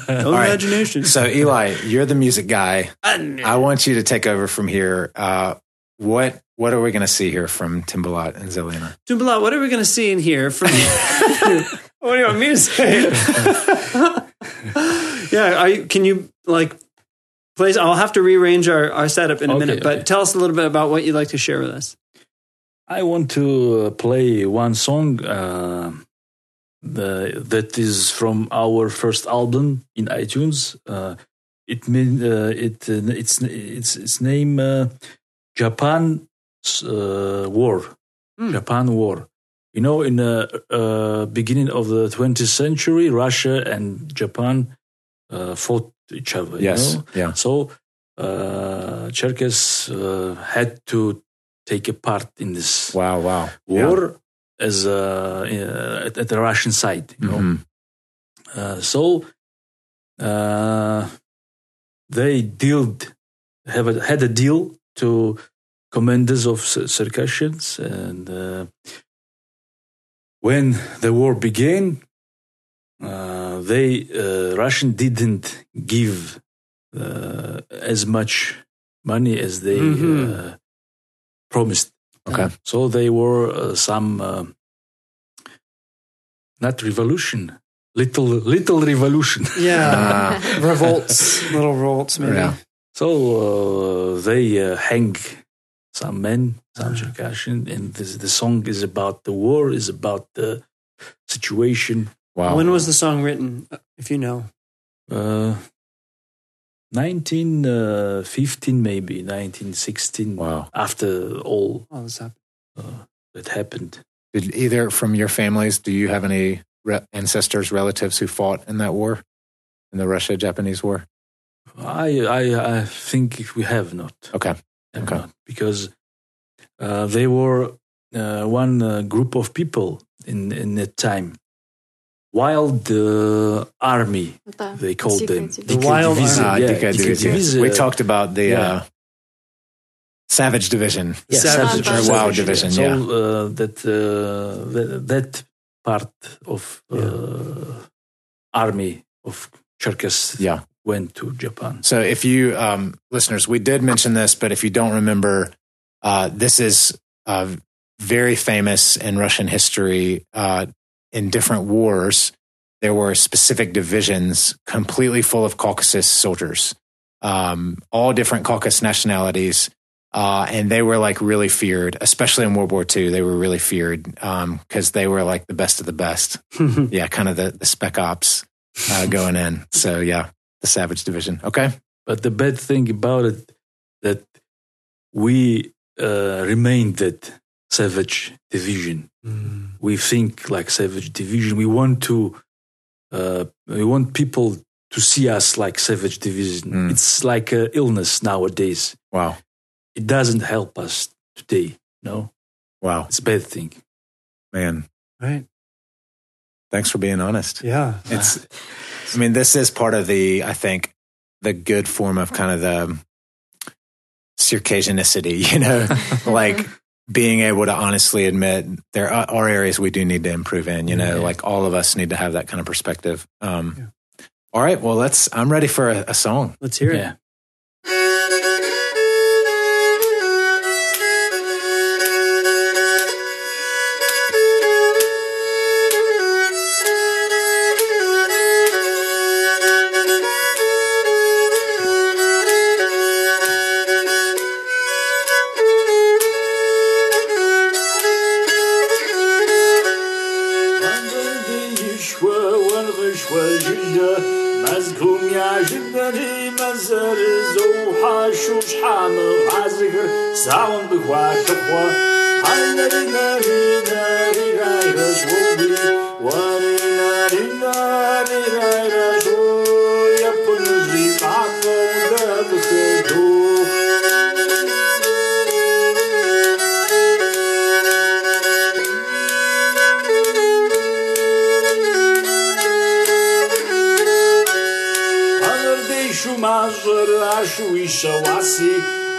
no right. imagination. so Eli, you're the music guy. I I want you to take over from here. Uh, what what are we going to see here from Timbulat and Zelina? Dumbala, what are we going to see in here from [LAUGHS] What do you want me to say? [LAUGHS] yeah, are you, can you like please I'll have to rearrange our, our setup in a Okay, minute, but okay. tell us a little bit about what you'd like to share with us. I want to uh, play one song uh, the, that is from our first album in iTunes. Uh, it mean uh, it uh, it's it's its name uh, Japan uh, War. Hmm. Japan War. You know, in the uh, beginning of the 20th century, Russia and Japan uh, fought each other. you Yes, know? yeah, So uh, Cherkess uh, had to take a part in this wow, wow, Yeah. war as uh, uh, at, at the Russian side. You know? Mhm. Uh, so uh, they dealt have a, had a deal to commanders of Circassians, and uh, when the war began, uh, they uh, Russian didn't give uh, as much money as they Mhm. Uh, promised. Okay. So they were uh, some uh, not revolution, little little revolution. [LAUGHS] Yeah. [LAUGHS] revolts, little revolts maybe. Yeah. So uh, they uh, hang some men, some Ah. Circassian, and this, the song is about the war, is about the situation. wow. When was the song written, if you know? Uh, 1915, maybe 1916. Wow. After all All this happened. uh, that happened. Did either from your families, do you have any re- ancestors, relatives who fought in that war, in the Russia-Japanese war? I, I, I think we have not. Okay. Have Okay. not, because uh, they were uh, one uh, group of people in in that time. Wild uh, army, Да. they called them. The wild Divisie, Ah, yeah, Dika Dike Divisie. Divisie, We talked about the yeah. uh, Savage Division. yeah, Savage. Savage, Or Wild Savage, Division, So yeah. uh, that, uh, that that part of uh, army of Cherkess Yeah. went to Japan. So, if you um, listeners, we did mention this, but if you don't remember, uh, this is uh, very famous in Russian history. In different wars, there were specific divisions completely full of Caucasus soldiers, um, all different Caucasus nationalities. Uh, and they were like really feared, especially in World War II. They were really feared because they were like the best of the best. [LAUGHS] yeah, kind of the, the spec ops uh, going in. So, yeah, the Savage Division. Okay. But the bad thing about it that we uh, remained that savage division. We think like savage division. We want to uh, we want people to see us like savage division. Mm. It's like an illness nowadays. Wow. It doesn't help us today. No, Wow. it's a bad thing. Man, Right. thanks for being honest. Yeah. It's, I mean, this is part of the, I think, the good form of kind of the Circassianicity, [LAUGHS] you know, [LAUGHS] like being able to honestly admit there are, are areas we do need to improve in, you know, Yeah. like all of us need to have that kind of perspective. Um, All right. Well, let's, I'm ready for a, a song. Let's hear it. Yeah. całą była ciepła. Ale rina, rina, rina, rozłowi, łary, na rina, com o ponudzi taką dawkę duch. Marzor, acho isso, assim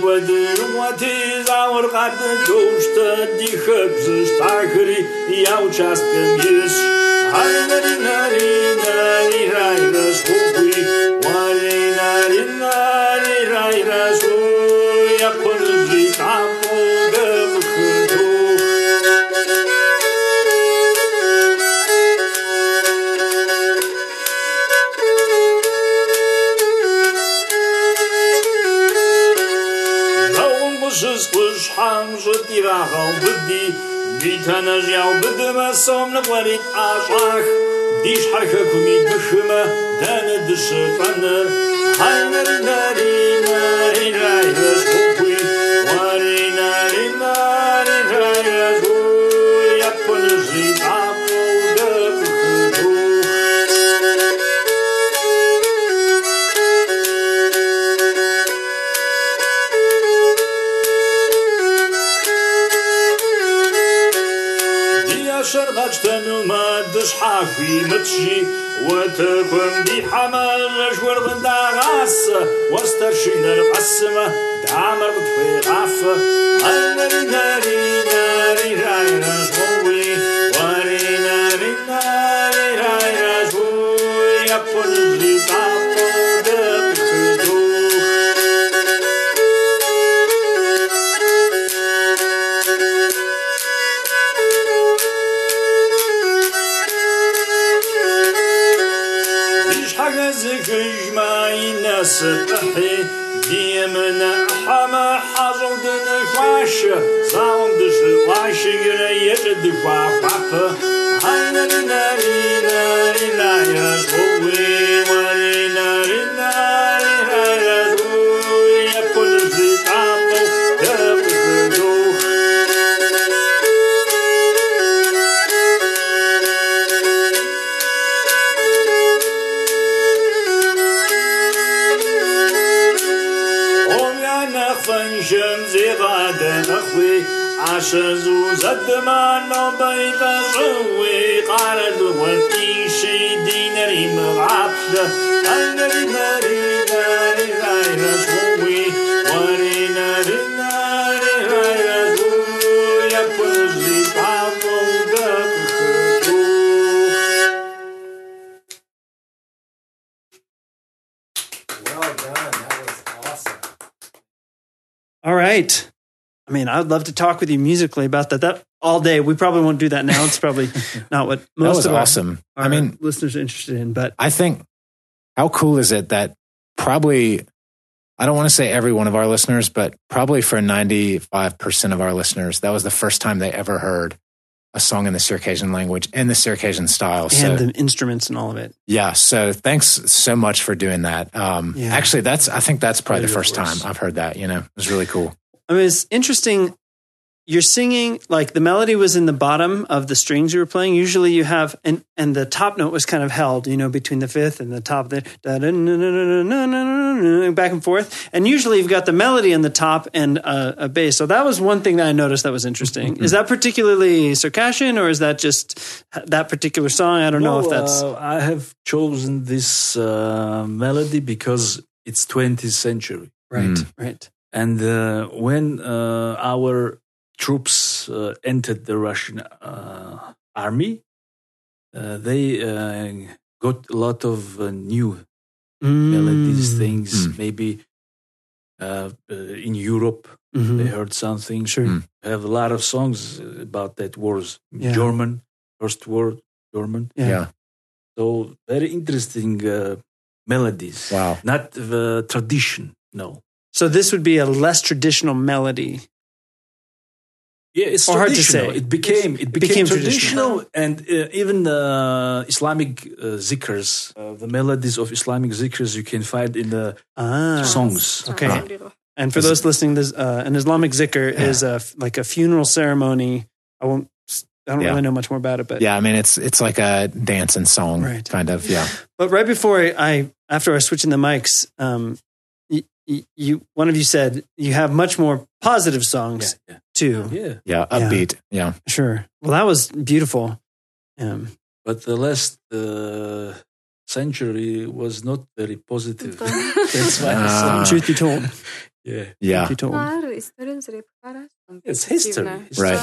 Iguadeiro um atizá orgada Gousta de rabzes Tahri e ao chas cambies Ai nari nari nari Rai das rupui Wari nari nari Итанажьял быдыма сомны пларит ашах Диш харха кумит бышыма даны дышы паныр Хайныр дарина инайдыш في متشي وتكون دي حمل جور بن داغاس واسترشينا القسمة دعمر بطفي غاف هل ناري ناري de voir papa. Zwi qarad wati shay dinari mabd anari nari nari nari raswi wari nari nari nari raswi yapuzli papo gakhu Well done. That was awesome. All right. I mean, I'd love to talk with you musically about that. That all day. We probably won't do that now. It's probably [LAUGHS] not what most of awesome. our, I mean, listeners are interested in. But I think how cool is it that probably I don't want to say every one of our listeners, but probably for 95% of our listeners, that was the first time they ever heard a song in the Circassian language and the Circassian style. and So the instruments and all of it. yeah, so thanks so much for doing that. Um, Yeah. Actually, that's I think that's probably the first time. I've heard that. You know, it was really cool. I mean, it's interesting. You're singing like the melody was in the bottom of the strings you were playing. Usually, you have and and the top note was kind of held, you know, between the fifth and the top there, back and forth. And usually, you've got the melody in the top and a, a bass. So that was one thing that I noticed that was interesting. is that particularly Circassian, or is that just that particular song? I don't know if that's uh, I have chosen this uh, melody because it's 20th century, right. Mm. Right. And uh, when uh, our troops uh, entered the Russian uh, army, uh, they uh, got a lot of uh, new melodies, Mm. things. Mm. Maybe uh, uh, in Europe Mhm. they heard something. Sure. Mm. Have a lot of songs about that wars. Yeah. German, first word, German. Yeah. Yeah. So very interesting uh, melodies. Wow. Not the tradition. No. So this would be a less traditional melody. Yeah, it's Or hard to say. It became it became, became traditional, and uh, even uh, Islamic uh, zikrs, uh, the melodies of Islamic zikrs, you can find in the Ah. songs. Okay. And for those listening, this, uh, an Islamic zikr is a, like a funeral ceremony. I won't. I don't Yeah. really know much more about it, but Yeah, I mean it's it's like a dance and song Right. kind of. Yeah, But right before I, after I was switching the mics, um, you, one of you said you have much more positive songs yeah, yeah. too. Yeah. Yeah. Upbeat. Yeah. Sure. Well, that was beautiful. Um, but the last uh, century was not very positive. [LAUGHS] That's why. Uh, [LAUGHS] truth be told. Yeah. Yeah. Truth told. It's history. Right.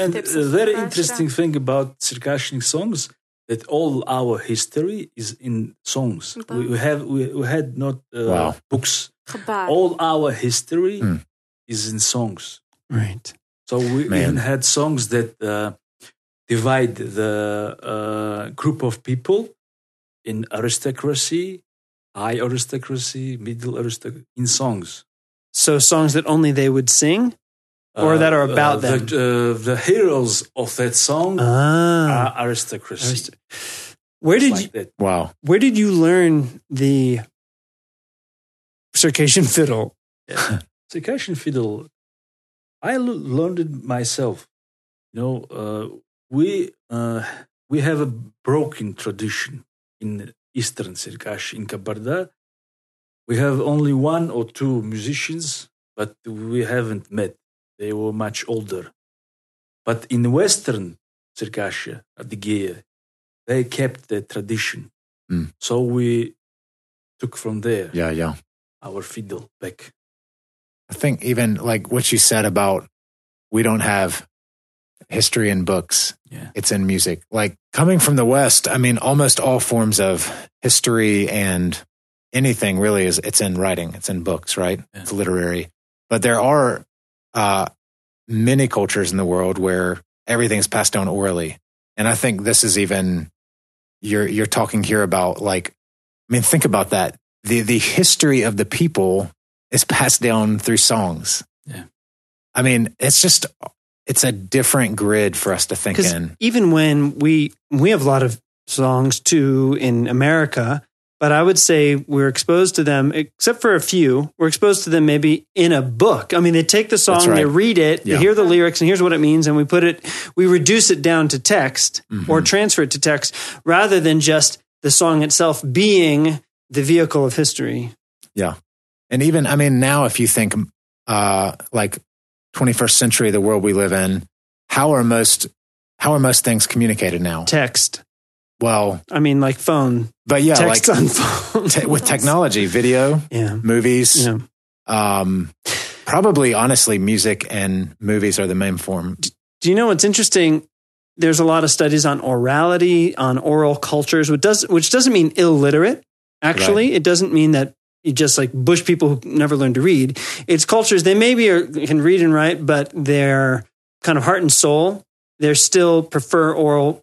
and the very interesting thing about Circassian songs that all our history is in songs. We, we have we, we had not uh, Wow. books. Gebaar. All our history Hmm. is in songs. Right. So we Man. even had songs that uh, divide the uh, group of people in aristocracy, high aristocracy, middle aristocracy, in songs. So songs that only they would sing, Or that are about the, uh, the heroes of that song ah, are aristocracy. Arist- where It's did like you, that. Wow. where did you learn the circassian fiddle? [LAUGHS] Circassian fiddle, I l- learned it myself. You know, uh, we uh, we have a broken tradition in Eastern Circassia, in Kabarda. We have only one or two musicians, but we haven't met. They were much older. But in Western Circassia, Adygea, they kept the tradition. Hmm. So we took from there Yeah, yeah. our fiddle back. I think even like what you said about we don't have history in books. Yeah. It's in music. Like coming from the West, I mean, almost all forms of history and anything really is it's in writing. It's in books, right? Yeah. It's literary. But there are uh, many cultures in the world where everything's passed down orally. And I think this is even you're you're talking here about like I mean, think about that. The the history of the people is passed down through songs. Yeah. I mean, it's just it's a different grid for us to think in. even when we we have a lot of songs too in America, but I would say we're exposed to them, except for a few. We're exposed to them maybe in a book. I mean, they take the song, right. they read it, Yeah. they hear the lyrics, and here's what it means, and we put it, we reduce it down to text Mm-hmm. or transfer it to text, rather than just the song itself being the vehicle of history. Yeah. And even I mean, now if you think uh like 21st century, the world we live in, how are most how are most things communicated now? Text. Well, I mean, like phone. but yeah, text like on [LAUGHS] phone. te- with technology, video, yeah. movies, Yeah. um, probably honestly, music and movies are the main form. Do you know what's interesting? There's a lot of studies on orality, on oral cultures, which does which doesn't mean illiterate. Actually, it doesn't mean that you just like bush people who never learned to read. It's cultures they maybe are, can read and write, but their kind of heart and soul, they still prefer oral.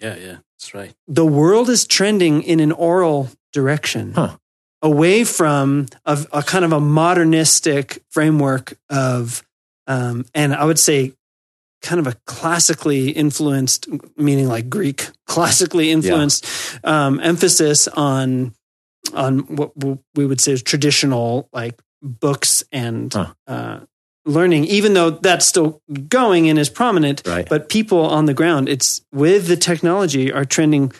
Yeah, yeah, that's right. The world is trending in an oral direction. Huh. Away from a, a kind of a modernistic framework of, um, and I would say kind of a classically influenced, meaning like Greek, [LAUGHS] classically influenced um, emphasis on on what we would say is traditional like books and Huh. uh, learning, even though that's still going and is prominent. Right. But people on the ground, it's with the technology, are trending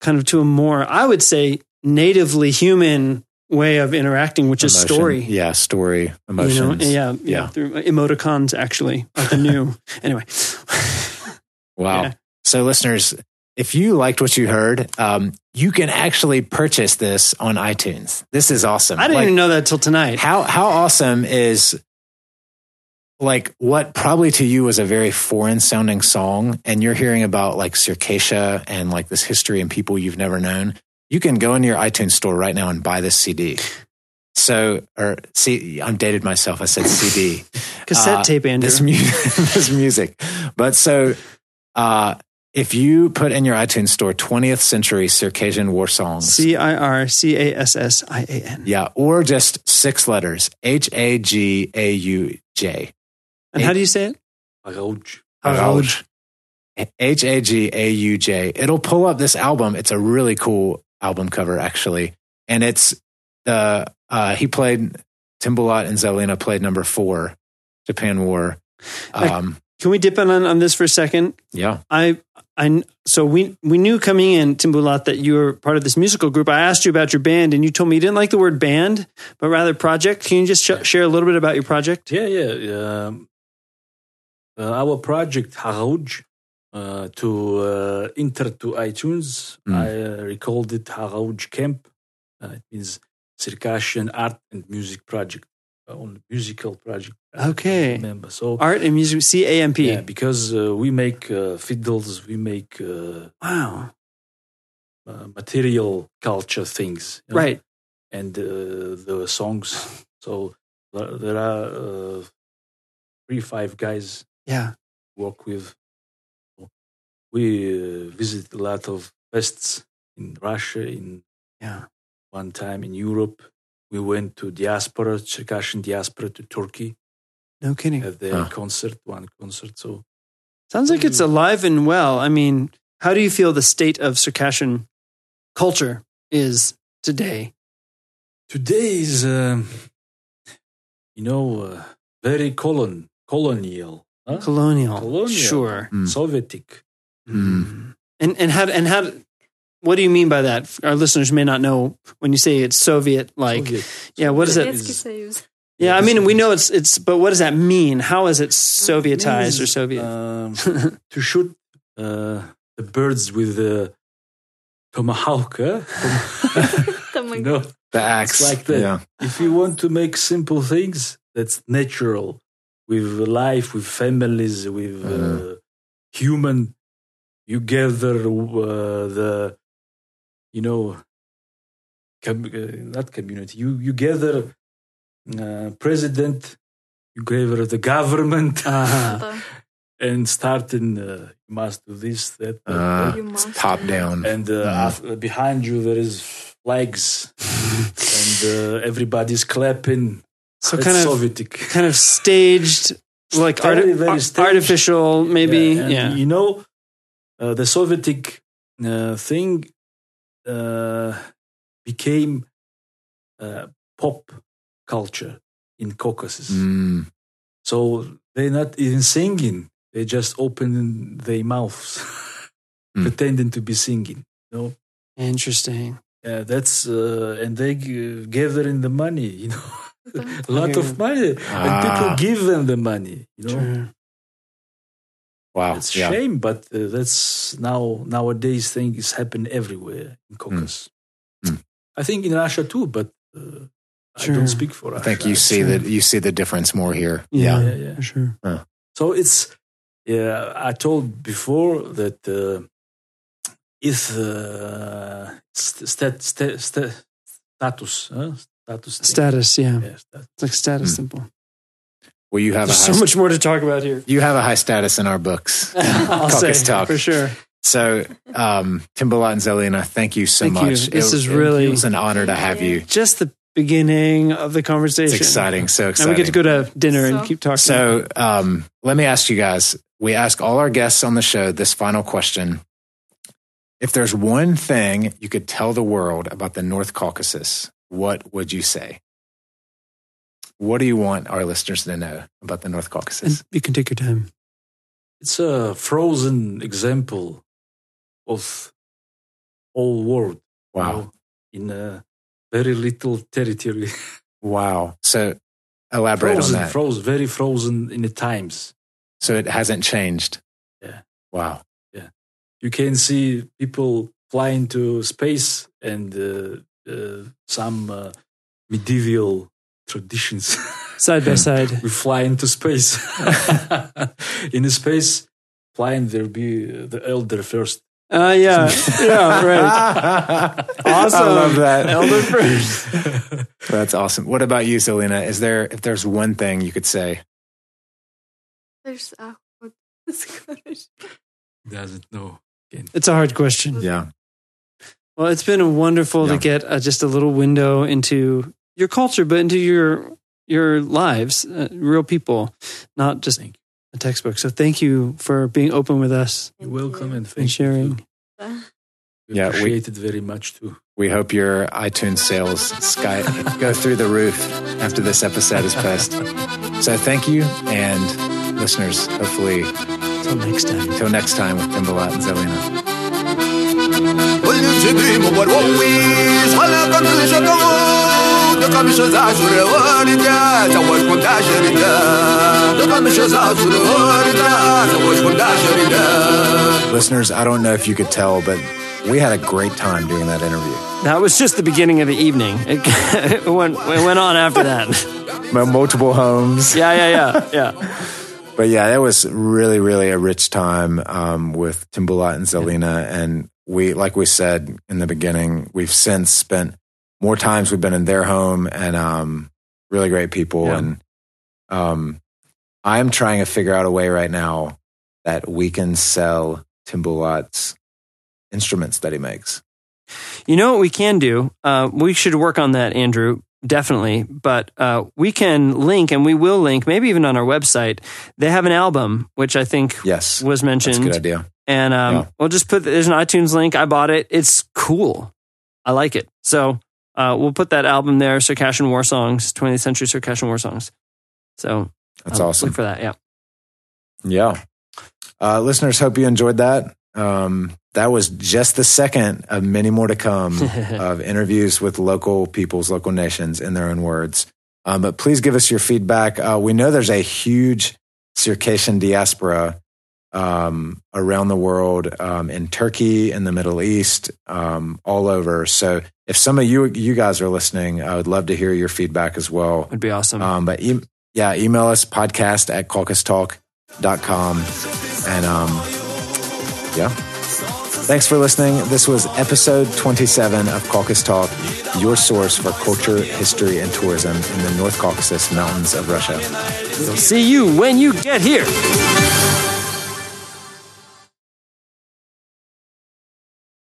kind of to a more, I would say, natively human way of interacting, which is story. Yeah, story, You know, emotions. yeah, yeah, Yeah. Through emoticons, actually, are the new. [LAUGHS] anyway, Wow. Yeah. So, listeners, if you liked what you heard, um, you can actually purchase this on iTunes. This is awesome. I didn't Like, even know that till tonight. how how awesome is like what probably to you was a very foreign sounding song, and you're hearing about like Circassia and like this history and people you've never known. You can go into your iTunes store right now and buy this CD. So, or see, I'm dated myself. I said CD. [LAUGHS] Cassette uh, tape, Andrew. this, mu- [LAUGHS] this music. But so, uh, if you put in your iTunes store 20th century Circassian war songs, C I R C A S S I A N. yeah, or just six letters, H A G A U J. And how do you say it? Hagauj. Hagauj. H A G A U J. It'll pull up this album. It's a really cool album cover, actually. And it's the, uh, he played, Timbulat and Zelina played number four, Japan War. Um, Can we dip in on, on this for a second? yeah. I, I, so we we knew coming in Timbulat that you were part of this musical group. I asked you about your band, and you told me you didn't like the word band, but rather project. Can you just sh- share a little bit about your project? Yeah, yeah. Um, our project Hagauj uh, to uh, enter to iTunes, Mm. I uh, recalled it Hagauj Camp. Uh, it means Circassian Art and Music Project, uh, on musical project. Okay. remember. So Art and music, C A M P. yeah, because uh, we make uh, fiddles, we make uh, Wow. uh, material culture things, you know, Right. and uh, the songs. So there there are uh, three, five guys Yeah. work with. We uh, visit a lot of fests in Russia. In Yeah. one time in Europe, we went to diaspora, Circassian diaspora to Turkey, No kidding. at their Huh. concert, one concert. So Sounds like it's alive and well. I mean, how do you feel the state of Circassian culture is today? today is, um, you know, uh, very colon colonial, Huh? Colonial. Colonial. Sure. Mm. Sovietic. Mm. And and how and how what do you mean by that? Our listeners may not know when you say it's Soviet like. Yeah, what is it? Yeah, I mean we know it's it's but what does that mean? How is it Sovietized or Soviet? [LAUGHS] Um, to shoot uh, the birds with the tomahawk. [LAUGHS] [LAUGHS] No, the axe. It's like that. Yeah. If you want to make simple things, that's natural. With life, with families, with uh, Mhm. human, you gather uh, the, you know, com- uh, not community. You you gather uh, president, you gather the government, Uh-huh. Да. [LAUGHS] and starting. Uh, you must do this, that, that, Uh, You must. top down. and uh, Mhm. af- behind you there is flags [LAUGHS] and uh, everybody's clapping So It's kind of Sovietic. [LAUGHS] kind of staged like Very, arti- very staged. artificial maybe and yeah. you know uh, the Sovietic uh, thing uh, became uh, pop culture in Caucasus Mm. so they're not even singing they just open their mouths Mm. pretending to be singing you know Interesting. Yeah, that's uh, and they g- gathering the money, you know, [LAUGHS] a lot Yeah. of money, and people Ah. give them the money, you know. True. Wow. It's Yeah. shame, but uh, that's now nowadays things happen everywhere in Caucasus. Mm. I think in Russia too, but uh, I don't speak for I think you see Sure. that you see the difference more here. Yeah. yeah, yeah. For sure. So it's yeah. I told before that uh, if uh, st- stat, st- st- status, huh? Status, thing. Status, yeah. Yeah, stat- It's like status Mm. symbol. Well, you have a There's high, so much more to talk about here. you have a high status in our books. [LAUGHS] I'll say Talk. for sure. So, um, Timbulat and Zelina, thank you so Thank you. much. This It- is it really- was an honor to have you. Just the beginning of the conversation. It's exciting. So Now exciting. we get to go to dinner and keep talking. So, um, let me ask you guys. We ask all our guests on the show this final question. If there's one thing you could tell the world about the North Caucasus, what would you say? What do you want our listeners to know about the North Caucasus? and you can take your time. It's a frozen example of whole world. you Wow. know, in a very little territory. [LAUGHS] Wow. So, elaborate frozen, on that. frozen, very frozen in the times. so, it hasn't changed. Yeah. Wow. Yeah. You can see people flying to space and uh, uh, some uh, medieval traditions. Side by side, [LAUGHS] we fly into space. [LAUGHS] in space, flying there be uh, the elder first. Uh, yeah, yeah, right. [LAUGHS] awesome. I love that. Elder first. That's awesome. What about you, Selena? Is there if there's one thing you could say? There's a Doesn't know. It's a hard question. Yeah. Well, it's been wonderful Yeah. to get uh, just a little window into your culture, but into your your lives, uh, real people, not just a textbook. So thank you for being open with us You're welcome and and thank sharing. you. We Yeah, we- appreciate it very much too. We hope your iTunes sales sky go through the roof after this episode is posted. So thank you, and listeners, hopefully, Until next time. until next time with Timbulat and Zelina. Shaza shure warida Da was kun da sharida Da kam shaza shure warida Da was kun da sharida Listeners, I don't know if you could tell, but we had a great time doing that interview. That was just the beginning of the evening. It, it [LAUGHS] went it went on after that. Multiple homes. Yeah, yeah, yeah, yeah. [LAUGHS] But yeah, that was really, really a rich time um, with Timbulat and Zelina. And we, like we said in the beginning, we've since spent more times we've been in their home and um, really great people. Yeah. And um, I'm trying to figure out a way right now that we can sell Timbulat's instruments that he makes. You know what we can do? Uh, we should work on that, Andrew. Definitely, but uh, we can link, and we will link, maybe even on our website. They have an album, which I think Yes. was That's a mentioned. good idea. And um, Yeah. we'll just put there's an iTunes link. I bought it. It's cool. I like it. So uh, we'll put that album there, Circassian War Songs, 20th Century Circassian War Songs. So That's uh, awesome. Look for that. Yeah. Yeah. Uh, listeners, hope you enjoyed that. Um, that was just the second of many more to come [LAUGHS] of interviews with local peoples, local nations in their own words. Um, but please give us your feedback. Uh, we know there's a huge Circassian diaspora um, around the world, um, in Turkey, in the Middle East, um, all over. So if some of you you guys are listening, I would love to hear your feedback as well. It would be awesome. Um, but e- yeah, email us podcast at caucasustalk.com. And um, yeah. Thanks for listening. This was episode 27 of Caucasus Talk, your source for culture, history, and tourism in the North Caucasus Mountains of Russia. we'll see you when you get here.